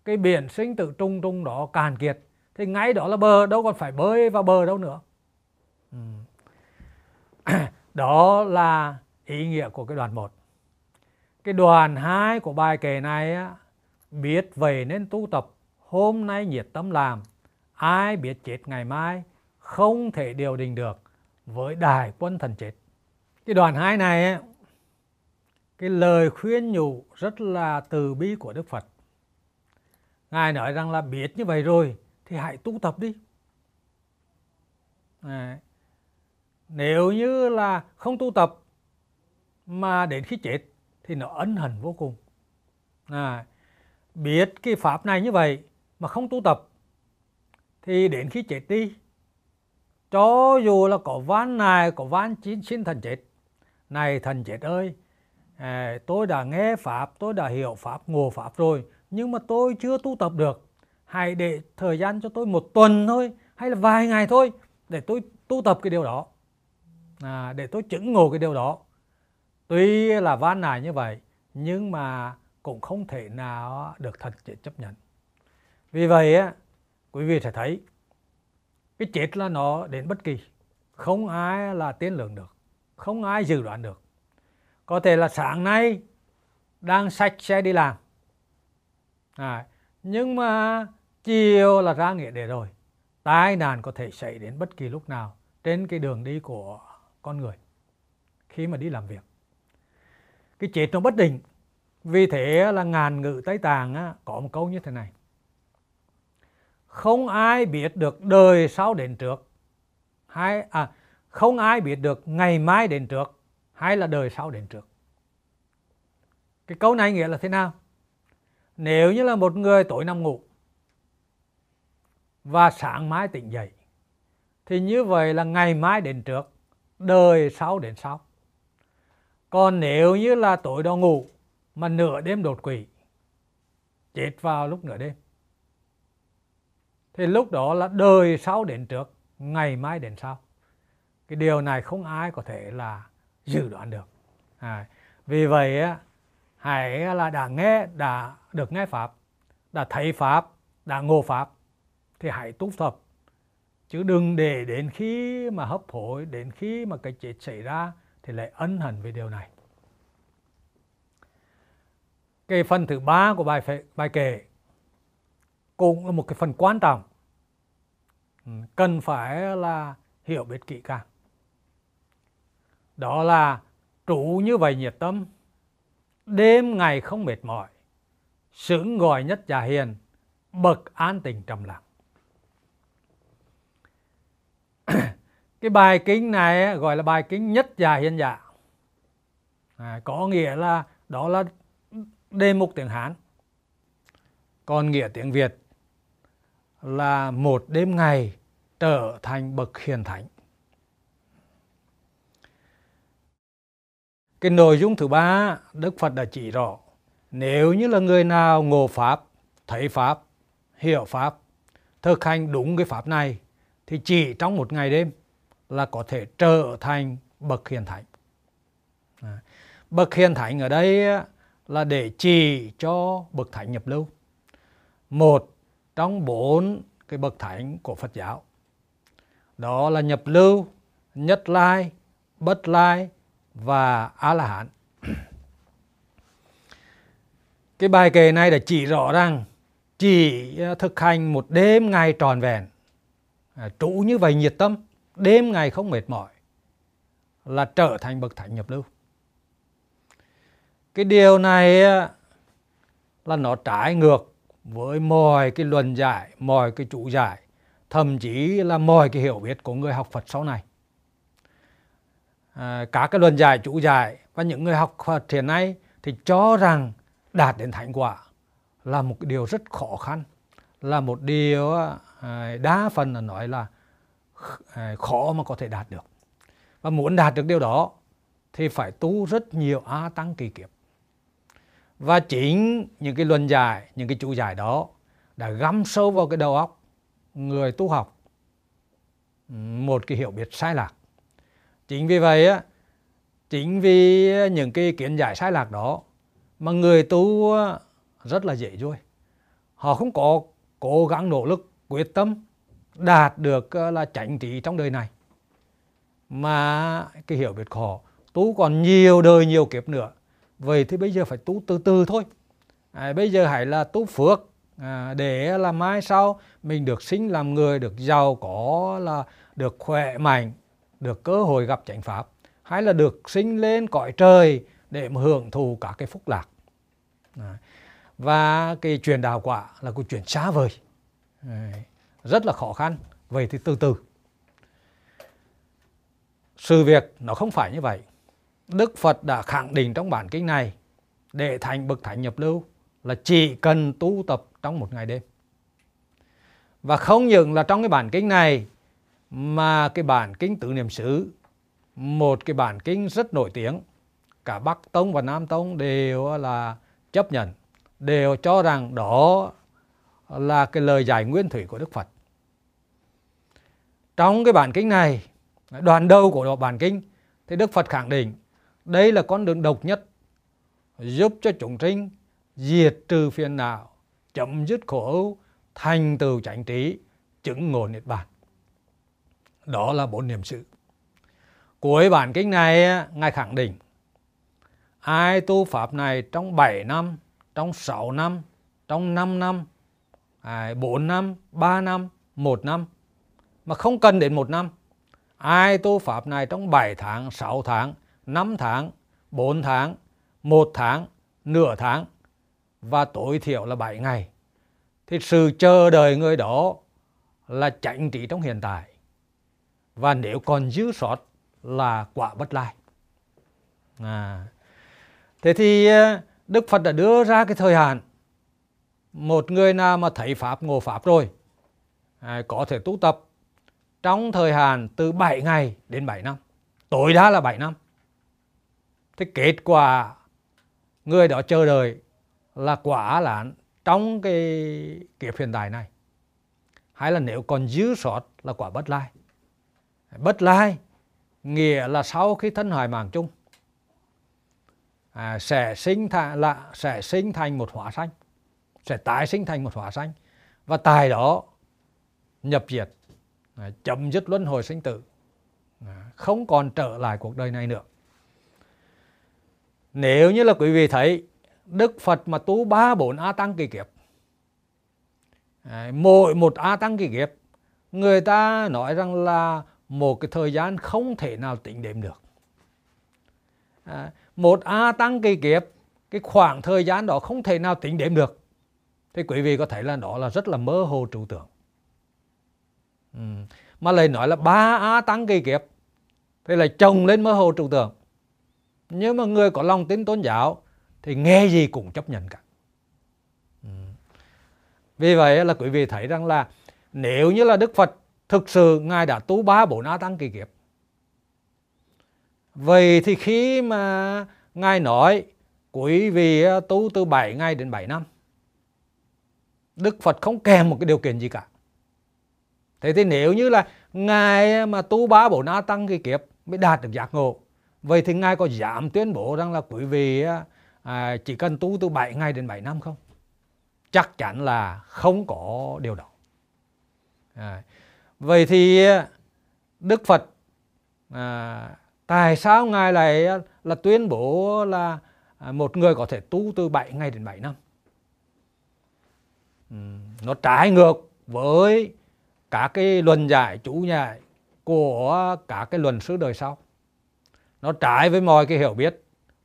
cái biển sinh tử trung trung đó càn kiệt. Thì ngay đó là bờ đâu còn phải bơi vào bờ đâu nữa. Ừ. đó là ý nghĩa của cái đoạn 1 cái đoàn 2 của bài kể này á, biết vậy nên tu tập hôm nay nhiệt tâm làm ai biết chết ngày mai không thể điều đình được với đại quân thần chết. Cái đoạn 2 này cái lời khuyên nhủ rất là từ bi của Đức Phật. Ngài nói rằng là biết như vậy rồi thì hãy tu tập đi. À, nếu như là không tu tập mà đến khi chết thì nó ân hận vô cùng. À, biết cái pháp này như vậy mà không tu tập thì đến khi chết đi cho dù là có van này có van chín xin thần chết. Này thần chết ơi à, tôi đã nghe pháp tôi đã hiểu pháp ngộ pháp rồi nhưng mà tôi chưa tu tập được. Hãy để thời gian cho tôi một tuần thôi hay là vài ngày thôi để tôi tu tập cái điều đó. À, để tôi chứng ngộ cái điều đó. Tuy là van nài như vậy nhưng mà cũng không thể nào được thật chết chấp nhận. Vì vậy á quý vị sẽ thấy cái chết là nó đến bất kỳ. Không ai là tiên lượng được. Không ai dự đoán được. Có thể là sáng nay đang sạch xe đi làm. À, nhưng mà chiều là ra nghĩa để rồi. Tai nạn có thể xảy đến bất kỳ lúc nào trên cái đường đi của con người khi mà đi làm việc. Cái chết nó bất định. Vì thế là ngàn ngữ Tây tàng á, có một câu như thế này không ai biết được đời sau đến trước. Hay à không ai biết được ngày mai đến trước hay là đời sau đến trước. Cái câu này nghĩa là thế nào? Nếu như là một người tối nằm ngủ và sáng mai tỉnh dậy, thì như vậy là ngày mai đến trước, đời sau đến sau. Còn nếu như là tối đó ngủ mà nửa đêm đột quỵ, chết vào lúc nửa đêm thì lúc đó là đời sau đến trước ngày mai đến sau. Cái điều này không ai có thể là dự đoán được. À, vì vậy hãy là đã nghe đã được nghe pháp đã thấy pháp đã ngộ pháp thì hãy tu tập. Chứ đừng để đến khi mà hấp hối đến khi mà cái chết xảy ra thì lại ân hận về điều này. Cái phần thứ ba của bài bài kể cũng là một cái phần quan trọng. Ừ, cần phải là hiểu biết kỹ càng. Đó là trụ như vậy nhiệt tâm đêm ngày không mệt mỏi sướng gọi nhất già hiền bậc an tình trầm lặng. Cái bài kinh này gọi là bài kinh nhất già hiền dạ à, có nghĩa là đó là đề mục tiếng hán còn nghĩa tiếng việt là một đêm ngày trở thành bậc hiền thánh. Cái nội dung thứ ba, đức phật đã chỉ rõ, nếu như là người nào ngộ pháp, thấy pháp, hiểu pháp, thực hành đúng cái pháp này, thì chỉ trong một ngày đêm là có thể trở thành bậc hiền thánh. Bậc hiền thánh ở đây là để chỉ cho bậc thánh nhập lưu. Một trong bốn cái bậc thánh của Phật giáo. Đó là nhập lưu, nhất lai, bất lai và a la hán. Cái bài kệ này đã chỉ rõ rằng chỉ à, thực hành một đêm ngày tròn vẹn à, trụ như vậy nhiệt tâm, đêm ngày không mệt mỏi là trở thành bậc thánh nhập lưu. Cái điều này à, là nó trái ngược với mọi cái luận giải mọi cái chủ giải thậm chí là mọi cái hiểu biết của người học Phật sau này. À, các cái luận giải chủ giải và những người học Phật hiện nay thì cho rằng đạt đến thành quả là một cái điều rất khó khăn là một điều à, à đa phần là nói là à, khó mà có thể đạt được. Và muốn đạt được điều đó thì phải tu rất nhiều a tăng kỳ kiếp và chính những cái luận giải, những cái chủ giải đó đã găm sâu vào cái đầu óc người tu học. Một cái hiểu biết sai lạc. Chính vì vậy á, chính vì những cái kiến giải sai lạc đó mà người tu rất là dễ dối họ không có cố gắng nỗ lực, quyết tâm đạt được là chánh trí trong đời này. Mà cái hiểu biết khó tu còn nhiều đời nhiều kiếp nữa vậy thì bây giờ phải tu từ từ thôi. À, bây giờ hãy là tu phước à, để là mai sau mình được sinh làm người được giàu có là được khỏe mạnh được cơ hội gặp chánh pháp hay là được sinh lên cõi trời để mà hưởng thụ cả cái phúc lạc. À, và cái truyền đạo quả là cái chuyện xa vời. À, rất là khó khăn. Vậy thì từ từ. Sự việc nó không phải như vậy. Đức Phật đã khẳng định trong bản kinh này để thành bậc thánh nhập lưu là chỉ cần tu tập trong một ngày đêm. Và không những là trong cái bản kinh này mà cái bản kinh tự niệm xứ một cái bản kinh rất nổi tiếng cả Bắc Tông và Nam Tông đều là chấp nhận đều cho rằng đó là cái lời giải nguyên thủy của Đức Phật. Trong cái bản kinh này, đoạn đầu của bản kinh thì Đức Phật khẳng định đây là con đường độc nhất giúp cho chúng sinh diệt trừ phiền não, chấm dứt khổ ưu, thành tựu chánh trí, chứng ngộ niết bàn. Đó là bốn niệm sự. Cuối bản kinh này, Ngài khẳng định ai tu pháp này trong 7 năm, trong 6 năm, trong 5 năm, 4 năm, 3 năm, 1 năm, mà không cần đến 1 năm. Ai tu pháp này trong 7 tháng, 6 tháng, 5 tháng, 4 tháng, 1 tháng, nửa tháng và tối thiểu là 7 ngày. Thì sự chờ đợi người đó là chánh trị trong hiện tại. Và nếu còn dư sót là quả bất lai. À. Thế thì à, Đức Phật đã đưa ra cái thời hạn một người nào mà thấy Pháp ngộ Pháp rồi à, có thể tu tập trong thời hạn từ 7 ngày đến 7 năm. Tối đa là 7 năm. Thế kết quả người đó chờ đợi là quả là trong cái kiếp hiện tại này. Hay là nếu còn dư sót là quả bất lai. Bất lai nghĩa là sau khi thân hoại mạng chung à, sẽ sinh thành là sẽ sinh thành một hóa sanh sẽ tái sinh thành một hóa sanh và tại đó nhập diệt à, chấm dứt luân hồi sinh tử à, không còn trở lại cuộc đời này nữa nếu như là quý vị thấy Đức Phật mà tu ba bốn A Tăng kỳ kiếp mỗi một A Tăng kỳ kiếp người ta nói rằng là một cái thời gian không thể nào tính đếm được. À, một A Tăng kỳ kiếp cái khoảng thời gian đó không thể nào tính đếm được. Thì quý vị có thấy là đó là rất là mơ hồ trừu tượng. Ừ. mà lại nói là ba A Tăng kỳ kiếp thì lại chồng lên mơ hồ trừu tượng nhưng mà người có lòng tin tôn giáo, thì nghe gì cũng chấp nhận cả. Ừ. Vì vậy là quý vị thấy rằng là nếu như là Đức Phật thực sự Ngài đã tu ba bốn A Tăng kỳ kiếp, vậy thì khi mà Ngài nói quý vị tu từ 7 ngày đến 7 năm, Đức Phật không kèm một cái điều kiện gì cả. Thế thì nếu như là Ngài mà tu ba bốn A Tăng kỳ kiếp mới đạt được giác ngộ vậy thì Ngài có dám tuyên bố rằng là quý vị à, chỉ cần tu từ 7 ngày đến 7 năm không? Chắc chắn là không có điều đó. À, vậy thì Đức Phật à, tại sao ngài lại là tuyên bố là à, một người có thể tu từ 7 ngày đến 7 năm? Ừ, nó trái ngược với cả cái luận giải chủ giải của cả cái luận sư đời sau nó trái với mọi cái hiểu biết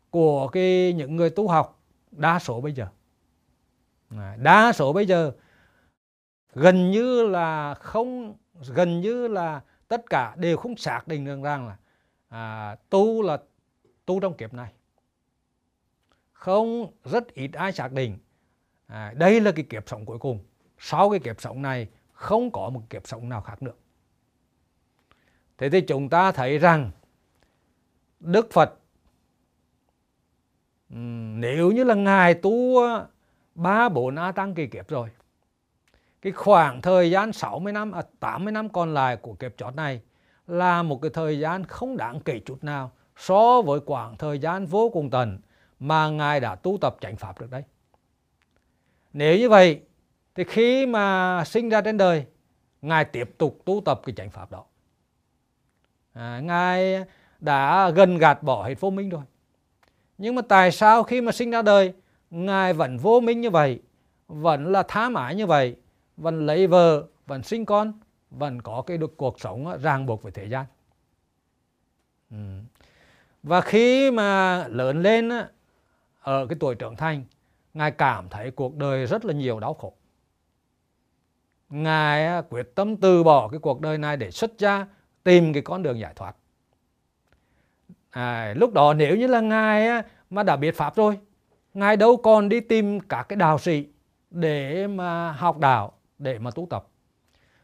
của cái những người tu học đa số bây giờ. Đa số bây giờ gần như là không gần như là tất cả đều không xác định được rằng là à, tu là tu trong kiếp này. Không rất ít ai xác định. À, đây là cái kiếp sống cuối cùng. Sau cái kiếp sống này không có một kiếp sống nào khác nữa. Thế thì chúng ta thấy rằng đức phật ừ, nếu như là ngài tu ờ, ba bốn a tăng kỳ kiếp rồi cái khoảng thời gian 60 năm, à 80 năm còn lại của kiếp chót này là một cái thời gian không đáng kể chút nào so với khoảng thời gian vô cùng tần mà Ngài đã tu tập chánh Pháp được đấy. Nếu như vậy thì khi mà sinh ra trên đời ngài tiếp tục tu tập cái chánh pháp đó à, ngài đã gần gạt bỏ hết vô minh rồi. Nhưng mà tại sao khi mà sinh ra đời, ngài vẫn vô minh như vậy, vẫn là tham ái như vậy, vẫn lấy vợ, vẫn sinh con, vẫn có cái được cuộc sống ràng buộc với thế gian? Ừ. và khi mà lớn lên ở cái tuổi trưởng thành, ngài cảm thấy cuộc đời rất là nhiều đau khổ. Ngài quyết tâm từ bỏ cái cuộc đời này để xuất gia, tìm cái con đường giải thoát à, lúc đó nếu như là ngài mà đã biết pháp rồi ngài đâu còn đi tìm các cái đạo sĩ để mà học đạo để mà tu tập.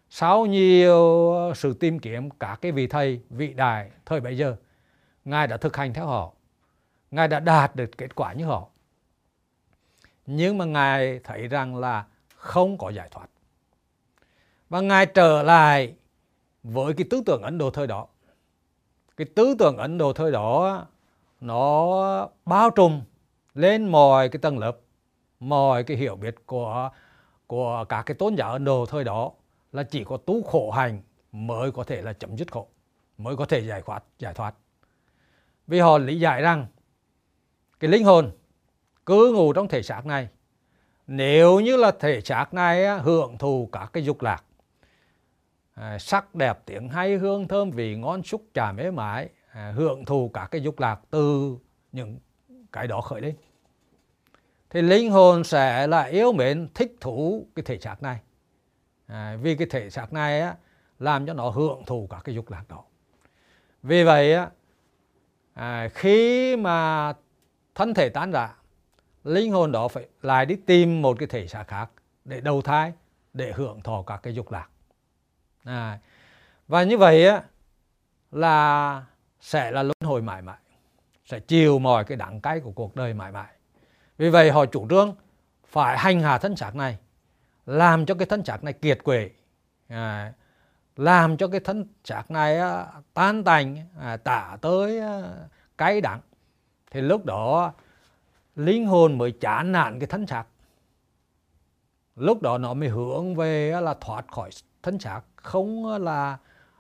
Sau nhiều sự tìm kiếm các cái vị thầy vị đại thời bấy giờ ngài đã thực hành theo họ. Ngài đã đạt được kết quả như họ. Nhưng mà ngài thấy rằng là không có giải thoát. Và ngài trở lại với cái tư tưởng ấn độ thời đó cái tư tưởng ấn độ thời đó nó bao trùm lên mọi cái tầng lớp, mọi cái hiểu biết của của các cái tôn giáo ấn độ thời đó là chỉ có tu khổ hành mới có thể là chấm dứt khổ, mới có thể giải thoát giải thoát. Vì họ lý giải rằng cái linh hồn cứ ngủ trong thể xác này, nếu như là thể xác này hưởng thụ các cái dục lạc à, sắc đẹp tiếng hay hương thơm vị ngon xúc trà mê mãi à, hưởng thụ các cái dục lạc từ những cái đó khởi lên. Thì linh hồn sẽ là yêu mến thích thú cái thể xác này. À, vì cái thể xác này á, làm cho nó hưởng thụ các cái dục lạc đó. Vì vậy á, à, khi mà thân thể tán rã linh hồn đó phải lại đi tìm một cái thể xác khác để đầu thai để hưởng thọ các cái dục lạc à, và như vậy á là sẽ là luân hồi mãi mãi. Sẽ chịu mọi cái đắng cay của cuộc đời mãi mãi. Vì vậy họ chủ trương phải hành hạ thân xác này làm cho cái thân xác này kiệt quệ à, làm cho cái thân xác này á, tan tành à, tả tới á, cái đắng thì lúc đó linh hồn mới chán nản cái thân xác. Lúc đó nó mới hướng về là thoát khỏi thân xác không ờ, là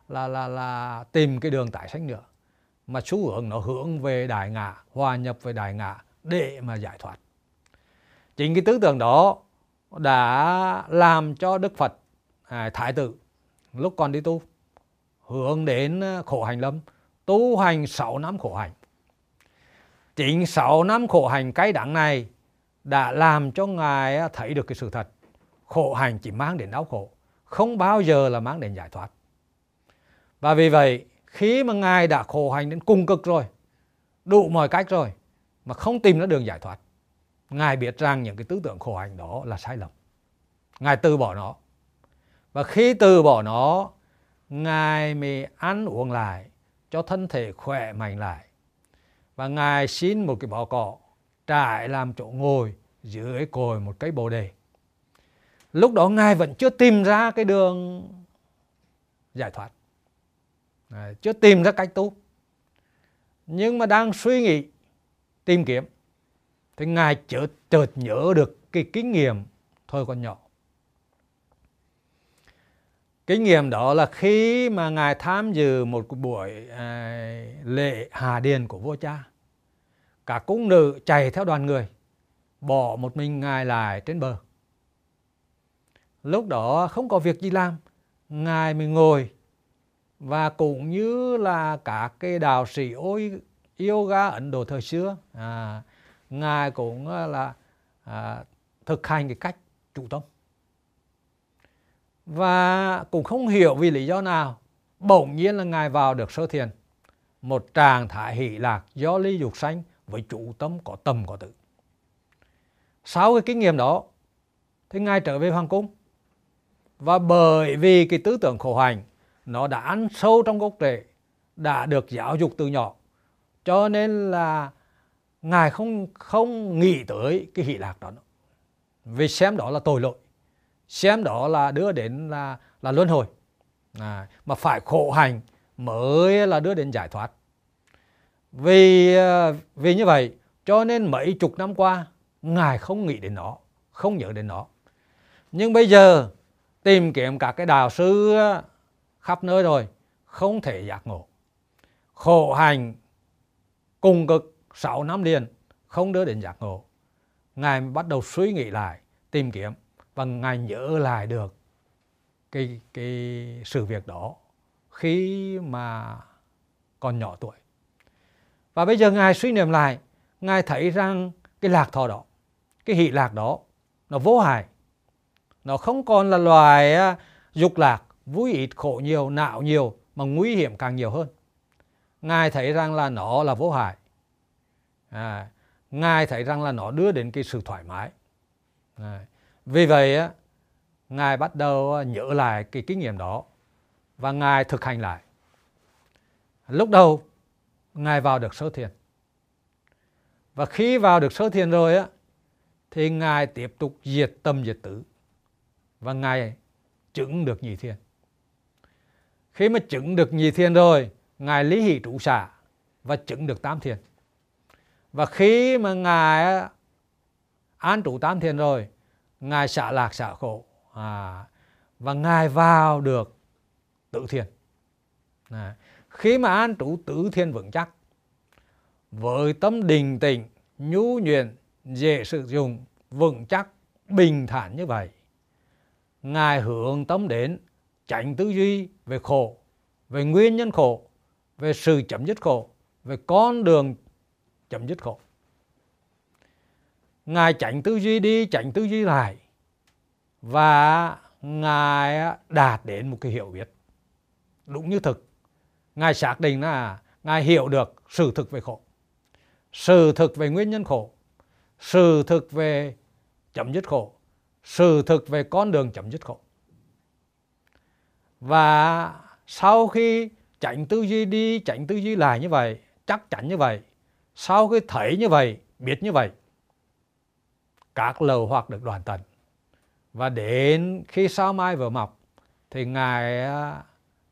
là là là tìm cái đường tái sanh nữa mà xu hướng nó hướng về đại ngã hòa nhập với đại ngã để mà giải thoát. Chính cái tư tưởng đó đã làm cho đức phật à, thái tử lúc còn đi tu hướng đến ờ, khổ hành lâm tu hành 6 năm khổ hành. Chính 6 năm khổ hành cái đắng này đã làm cho ngài ờ, thấy được cái sự thật khổ hành chỉ mang đến đau khổ không bao giờ là mang đến giải thoát. Và vì vậy, khi mà ngài đã khổ hành đến cùng cực rồi, đủ mọi cách rồi, mà không tìm ra đường giải thoát, ngài biết rằng những cái tư tưởng khổ hành đó là sai lầm. Ngài từ bỏ nó. Và khi từ bỏ nó, ngài mới ăn uống lại, cho thân thể khỏe mạnh lại. Và ngài xin một cái bó cỏ trải làm chỗ ngồi dưới cồi một cây bồ đề lúc đó ngài vẫn chưa tìm ra cái đường giải thoát. Chưa tìm ra cách tu. Nhưng mà đang suy nghĩ tìm kiếm thì ngài chợt chợt nhớ được cái kinh nghiệm thôi còn nhỏ. Kinh nghiệm đó là khi mà ngài tham dự một buổi à, lễ hà điền của vua cha cả cung nữ chạy theo đoàn người bỏ một mình ngài lại trên bờ lúc đó không có việc gì làm ngài mới ngồi. Và cũng như là các cái đạo sĩ ôi yoga ấn độ thời xưa à, ngài cũng à, là à, thực hành cái cách chủ tâm và cũng không hiểu vì lý do nào bỗng nhiên là ngài vào được sơ thiền một trạng thái hỷ lạc do ly dục sanh với chủ tâm có tâm có tự. Sau cái kinh nghiệm đó thì ngài trở về hoàng cung và bởi vì cái tư tưởng khổ hành nó đã ăn sâu trong gốc rễ đã được giáo dục từ nhỏ. Cho nên là ngài không không nghĩ tới cái hỷ lạc đó nữa. vì xem đó là tội lỗi xem đó là đưa đến là là luân hồi. À, mà phải khổ hành mới là đưa đến giải thoát. Vì à, vì như vậy cho nên mấy chục năm qua ngài không nghĩ đến nó không nhớ đến nó. Nhưng bây giờ tìm kiếm các cái đạo sư khắp nơi rồi, không thể giác ngộ. Khổ hành, cùng cực 6 năm liền, không đưa đến giác ngộ. Ngài bắt đầu suy nghĩ lại, tìm kiếm, và ngài nhớ lại được cái cái sự việc đó khi mà còn nhỏ tuổi. Và bây giờ ngài suy niệm lại, ngài thấy rằng cái lạc thọ đó, cái hỷ lạc đó, nó vô hại nó không còn là loài à, dục lạc vui ít khổ nhiều não nhiều mà nguy hiểm càng nhiều hơn. Ngài thấy rằng là nó là vô hại. À, ngài thấy rằng là nó đưa đến cái sự thoải mái. À, vì vậy á ngài bắt đầu à, nhớ lại cái kinh nghiệm đó và ngài thực hành lại. Lúc đầu ngài vào được sơ thiền. Và khi vào được sơ thiền rồi á thì ngài tiếp tục diệt tâm diệt tử và ngài chứng được nhị thiên. Khi mà chứng được nhị thiên rồi ngài lý hỷ trụ xả và chứng được tam thiên. Và khi mà ngài an trụ tam thiên rồi ngài xả lạc xả khổ à, và ngài vào được tự thiền à, khi mà an trụ tự thiên vững chắc với tâm đình tịnh nhu nhuyễn dễ sử dụng vững chắc bình thản như vậy ngài hướng tâm đến tránh tư duy về khổ, về nguyên nhân khổ, về sự chấm dứt khổ, về con đường chấm dứt khổ. Ngài tránh tư duy đi tránh tư duy lại, và ngài đạt đến một cái hiểu biết đúng như thực. Ngài xác định là ngài hiểu được sự thực về khổ, sự thực về nguyên nhân khổ, sự thực về chấm dứt khổ sự thực về con đường chấm dứt khổ. Và sau khi tránh tư duy đi tránh tư duy lại như vậy chắc chắn như vậy sau khi thấy như vậy biết như vậy các lầu hoặc được đoàn tận. Và đến khi sao mai vừa mọc thì ngài à,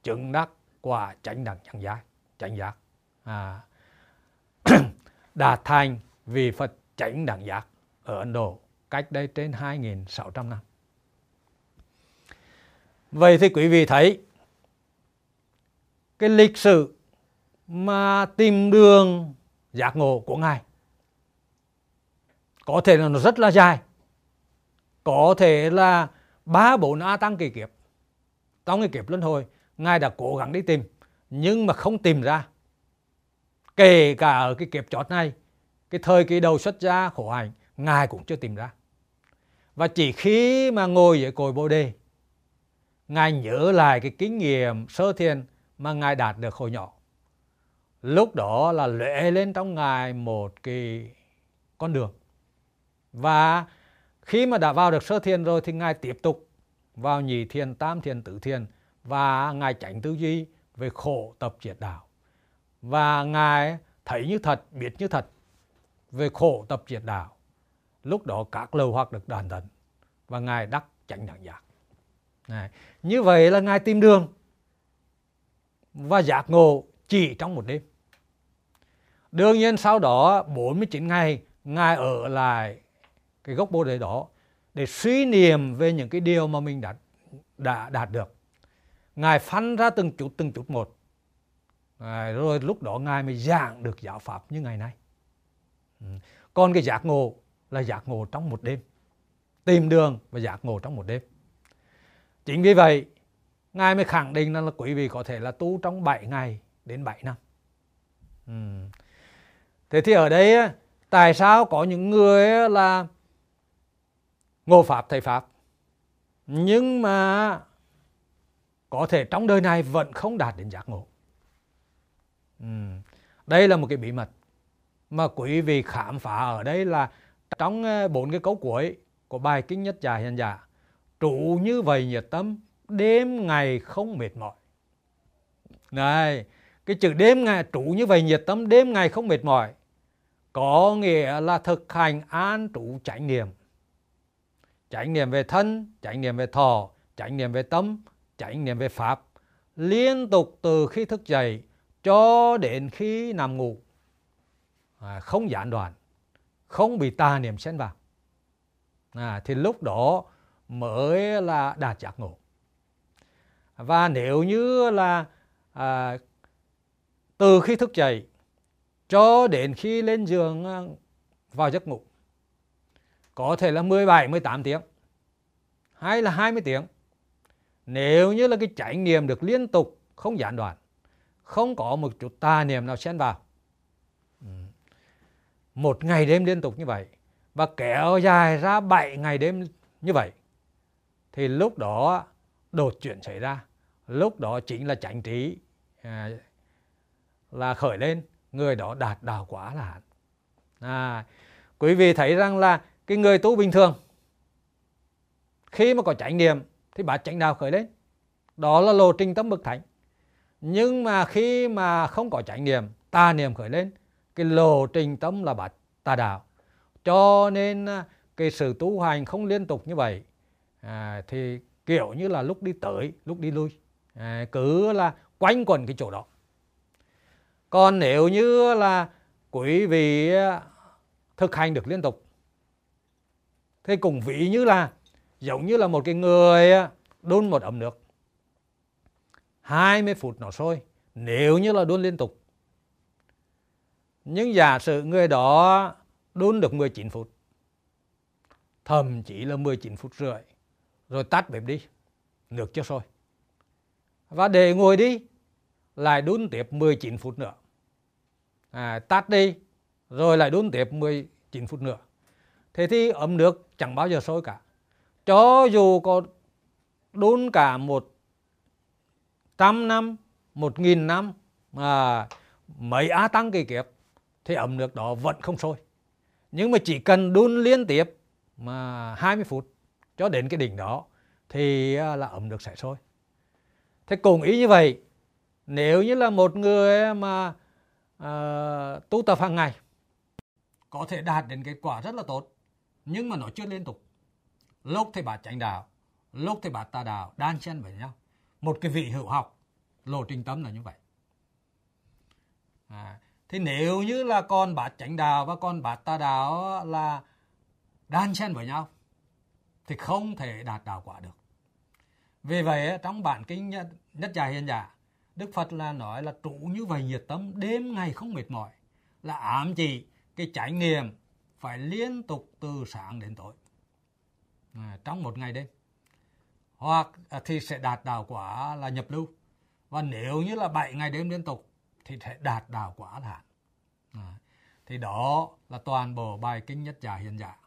chứng đắc quả chánh đẳng chẳng giác chánh giác. À, đạt thành vì Phật chánh đẳng giác ở Ấn Độ cách đây trên 2.600 năm. Vậy thì quý vị thấy, cái lịch sử mà tìm đường giác ngộ của Ngài, có thể là nó rất là dài, có thể là ba bốn a tăng kỳ kiếp. Trong cái kiếp luân hồi, ngài đã cố gắng đi tìm, nhưng mà không tìm ra. Kể cả ở cái kiếp chót này, cái thời kỳ đầu xuất gia khổ hạnh, ngài cũng chưa tìm ra và chỉ khi mà ngồi dưới cội bồ đề, ngài nhớ lại cái kinh nghiệm sơ thiền mà ngài đạt được hồi nhỏ. Lúc đó là lệ lên trong ngài một cái con đường. Và khi mà đã vào được sơ thiền rồi thì ngài tiếp tục vào nhị thiền, tam thiền, tứ thiền và ngài tránh tư duy về khổ tập triệt đạo. Và ngài thấy như thật, biết như thật về khổ tập triệt đạo lúc đó các lầu hoặc được đoàn tận và ngài đắc chánh đẳng giác. Này. như vậy là ngài tìm đường và giác ngộ chỉ trong một đêm. Đương nhiên sau đó 49 ngày ngài ở lại cái gốc bồ đề đó để suy niệm về những cái điều mà mình đã đã đạt được. Ngài phân ra từng chút từng chút một. À, rồi lúc đó ngài mới giảng được giáo pháp như ngày nay. Ừ. Còn cái giác ngộ là giác ngộ trong một đêm. Tìm đường và giác ngộ trong một đêm. Chính vì vậy ngài mới khẳng định là, là quý vị có thể là tu trong 7 ngày đến 7 năm. Ừ. thế thì ở đây tại sao có những người là ngộ pháp thầy pháp? Nhưng mà có thể trong đời này vẫn không đạt đến giác ngộ. Ừ. đây là một cái bí mật mà quý vị khám phá ở đây là trong ờ, bốn cái câu cuối của bài kinh nhất già hiện giả trụ như vậy nhiệt tâm đêm ngày không mệt mỏi. Này cái chữ đêm ngày trụ như vậy nhiệt tâm đêm ngày không mệt mỏi có nghĩa là thực hành an trụ chánh niệm chánh niệm về thân chánh niệm về thọ chánh niệm về tâm chánh niệm về pháp. Liên tục từ khi thức dậy cho đến khi nằm ngủ. À, không gián đoạn không bị tà niệm xen vào à, thì lúc đó mới là đạt giác ngộ và nếu như là à, từ khi thức dậy cho đến khi lên giường à, vào giấc ngủ có thể là 17 18 tiếng hay là 20 tiếng nếu như là cái trải nghiệm được liên tục không gián đoạn không có một chút tà niệm nào xen vào một ngày đêm liên tục như vậy và kéo dài ra 7 ngày đêm như vậy thì lúc đó đột chuyển xảy ra. Lúc đó chính là chánh trí à, là khởi lên người đó đạt đạo quả là à, quý vị thấy rằng là cái người tu bình thường khi mà có chánh niệm thì bát chánh đạo khởi lên. Đó là lộ trình tâm bậc thánh. Nhưng mà khi mà không có chánh niệm tà niệm khởi lên cái lộ trình tâm là bát tà đạo. Cho nên à, cái sự tu hành không liên tục như vậy à, thì kiểu như là lúc đi tới lúc đi lui. À, cứ là quanh quẩn cái chỗ đó. Còn nếu như là quý vị à, thực hành được liên tục thì cũng ví như là giống như là một cái người à, đun một ấm nước. 20 phút nó sôi. Nếu như là đun liên tục nhưng giả sử người đó đun được 19 phút thậm chí là 19 phút rưỡi rồi tắt bếp đi nước chưa sôi. Và để ngồi đi lại đun tiếp 19 phút nữa. À, tắt đi rồi lại đun tiếp 19 phút nữa. Thế thì ấm nước chẳng bao giờ sôi cả. Cho dù có đun cả một trăm năm một nghìn năm à, mấy á tăng kỳ kiếp thì ấm nước đó vẫn không sôi. Nhưng mà chỉ cần đun liên tiếp mà 20 phút cho đến cái đỉnh đó thì à, là ấm nước sẽ sôi. Thế cùng ý như vậy nếu như là một người mà uh, tu tập hàng ngày có thể đạt đến kết quả rất là tốt nhưng mà nó chưa liên tục. Lúc thì bà chánh đạo lúc thì bà tà đạo đan xen với nhau một cái vị hữu học lộ trình tâm là như vậy. À, thì nếu như là con bát chánh đạo và con bát tà đạo là đan xen với nhau thì không thể đạt đạo quả được. Vì vậy trong bản kinh nhất, nhất giả hiền giả dạ, Đức Phật là nói là trụ như vậy nhiệt tâm đêm ngày không mệt mỏi là ám chỉ cái trải nghiệm phải liên tục từ sáng đến tối. À, trong một ngày đêm. Hoặc à, thì sẽ đạt đạo quả là nhập lưu. Và nếu như là 7 ngày đêm liên tục thì sẽ đạt đạo quả hạn thì đó là toàn bộ bài kinh nhất giả hiện giả.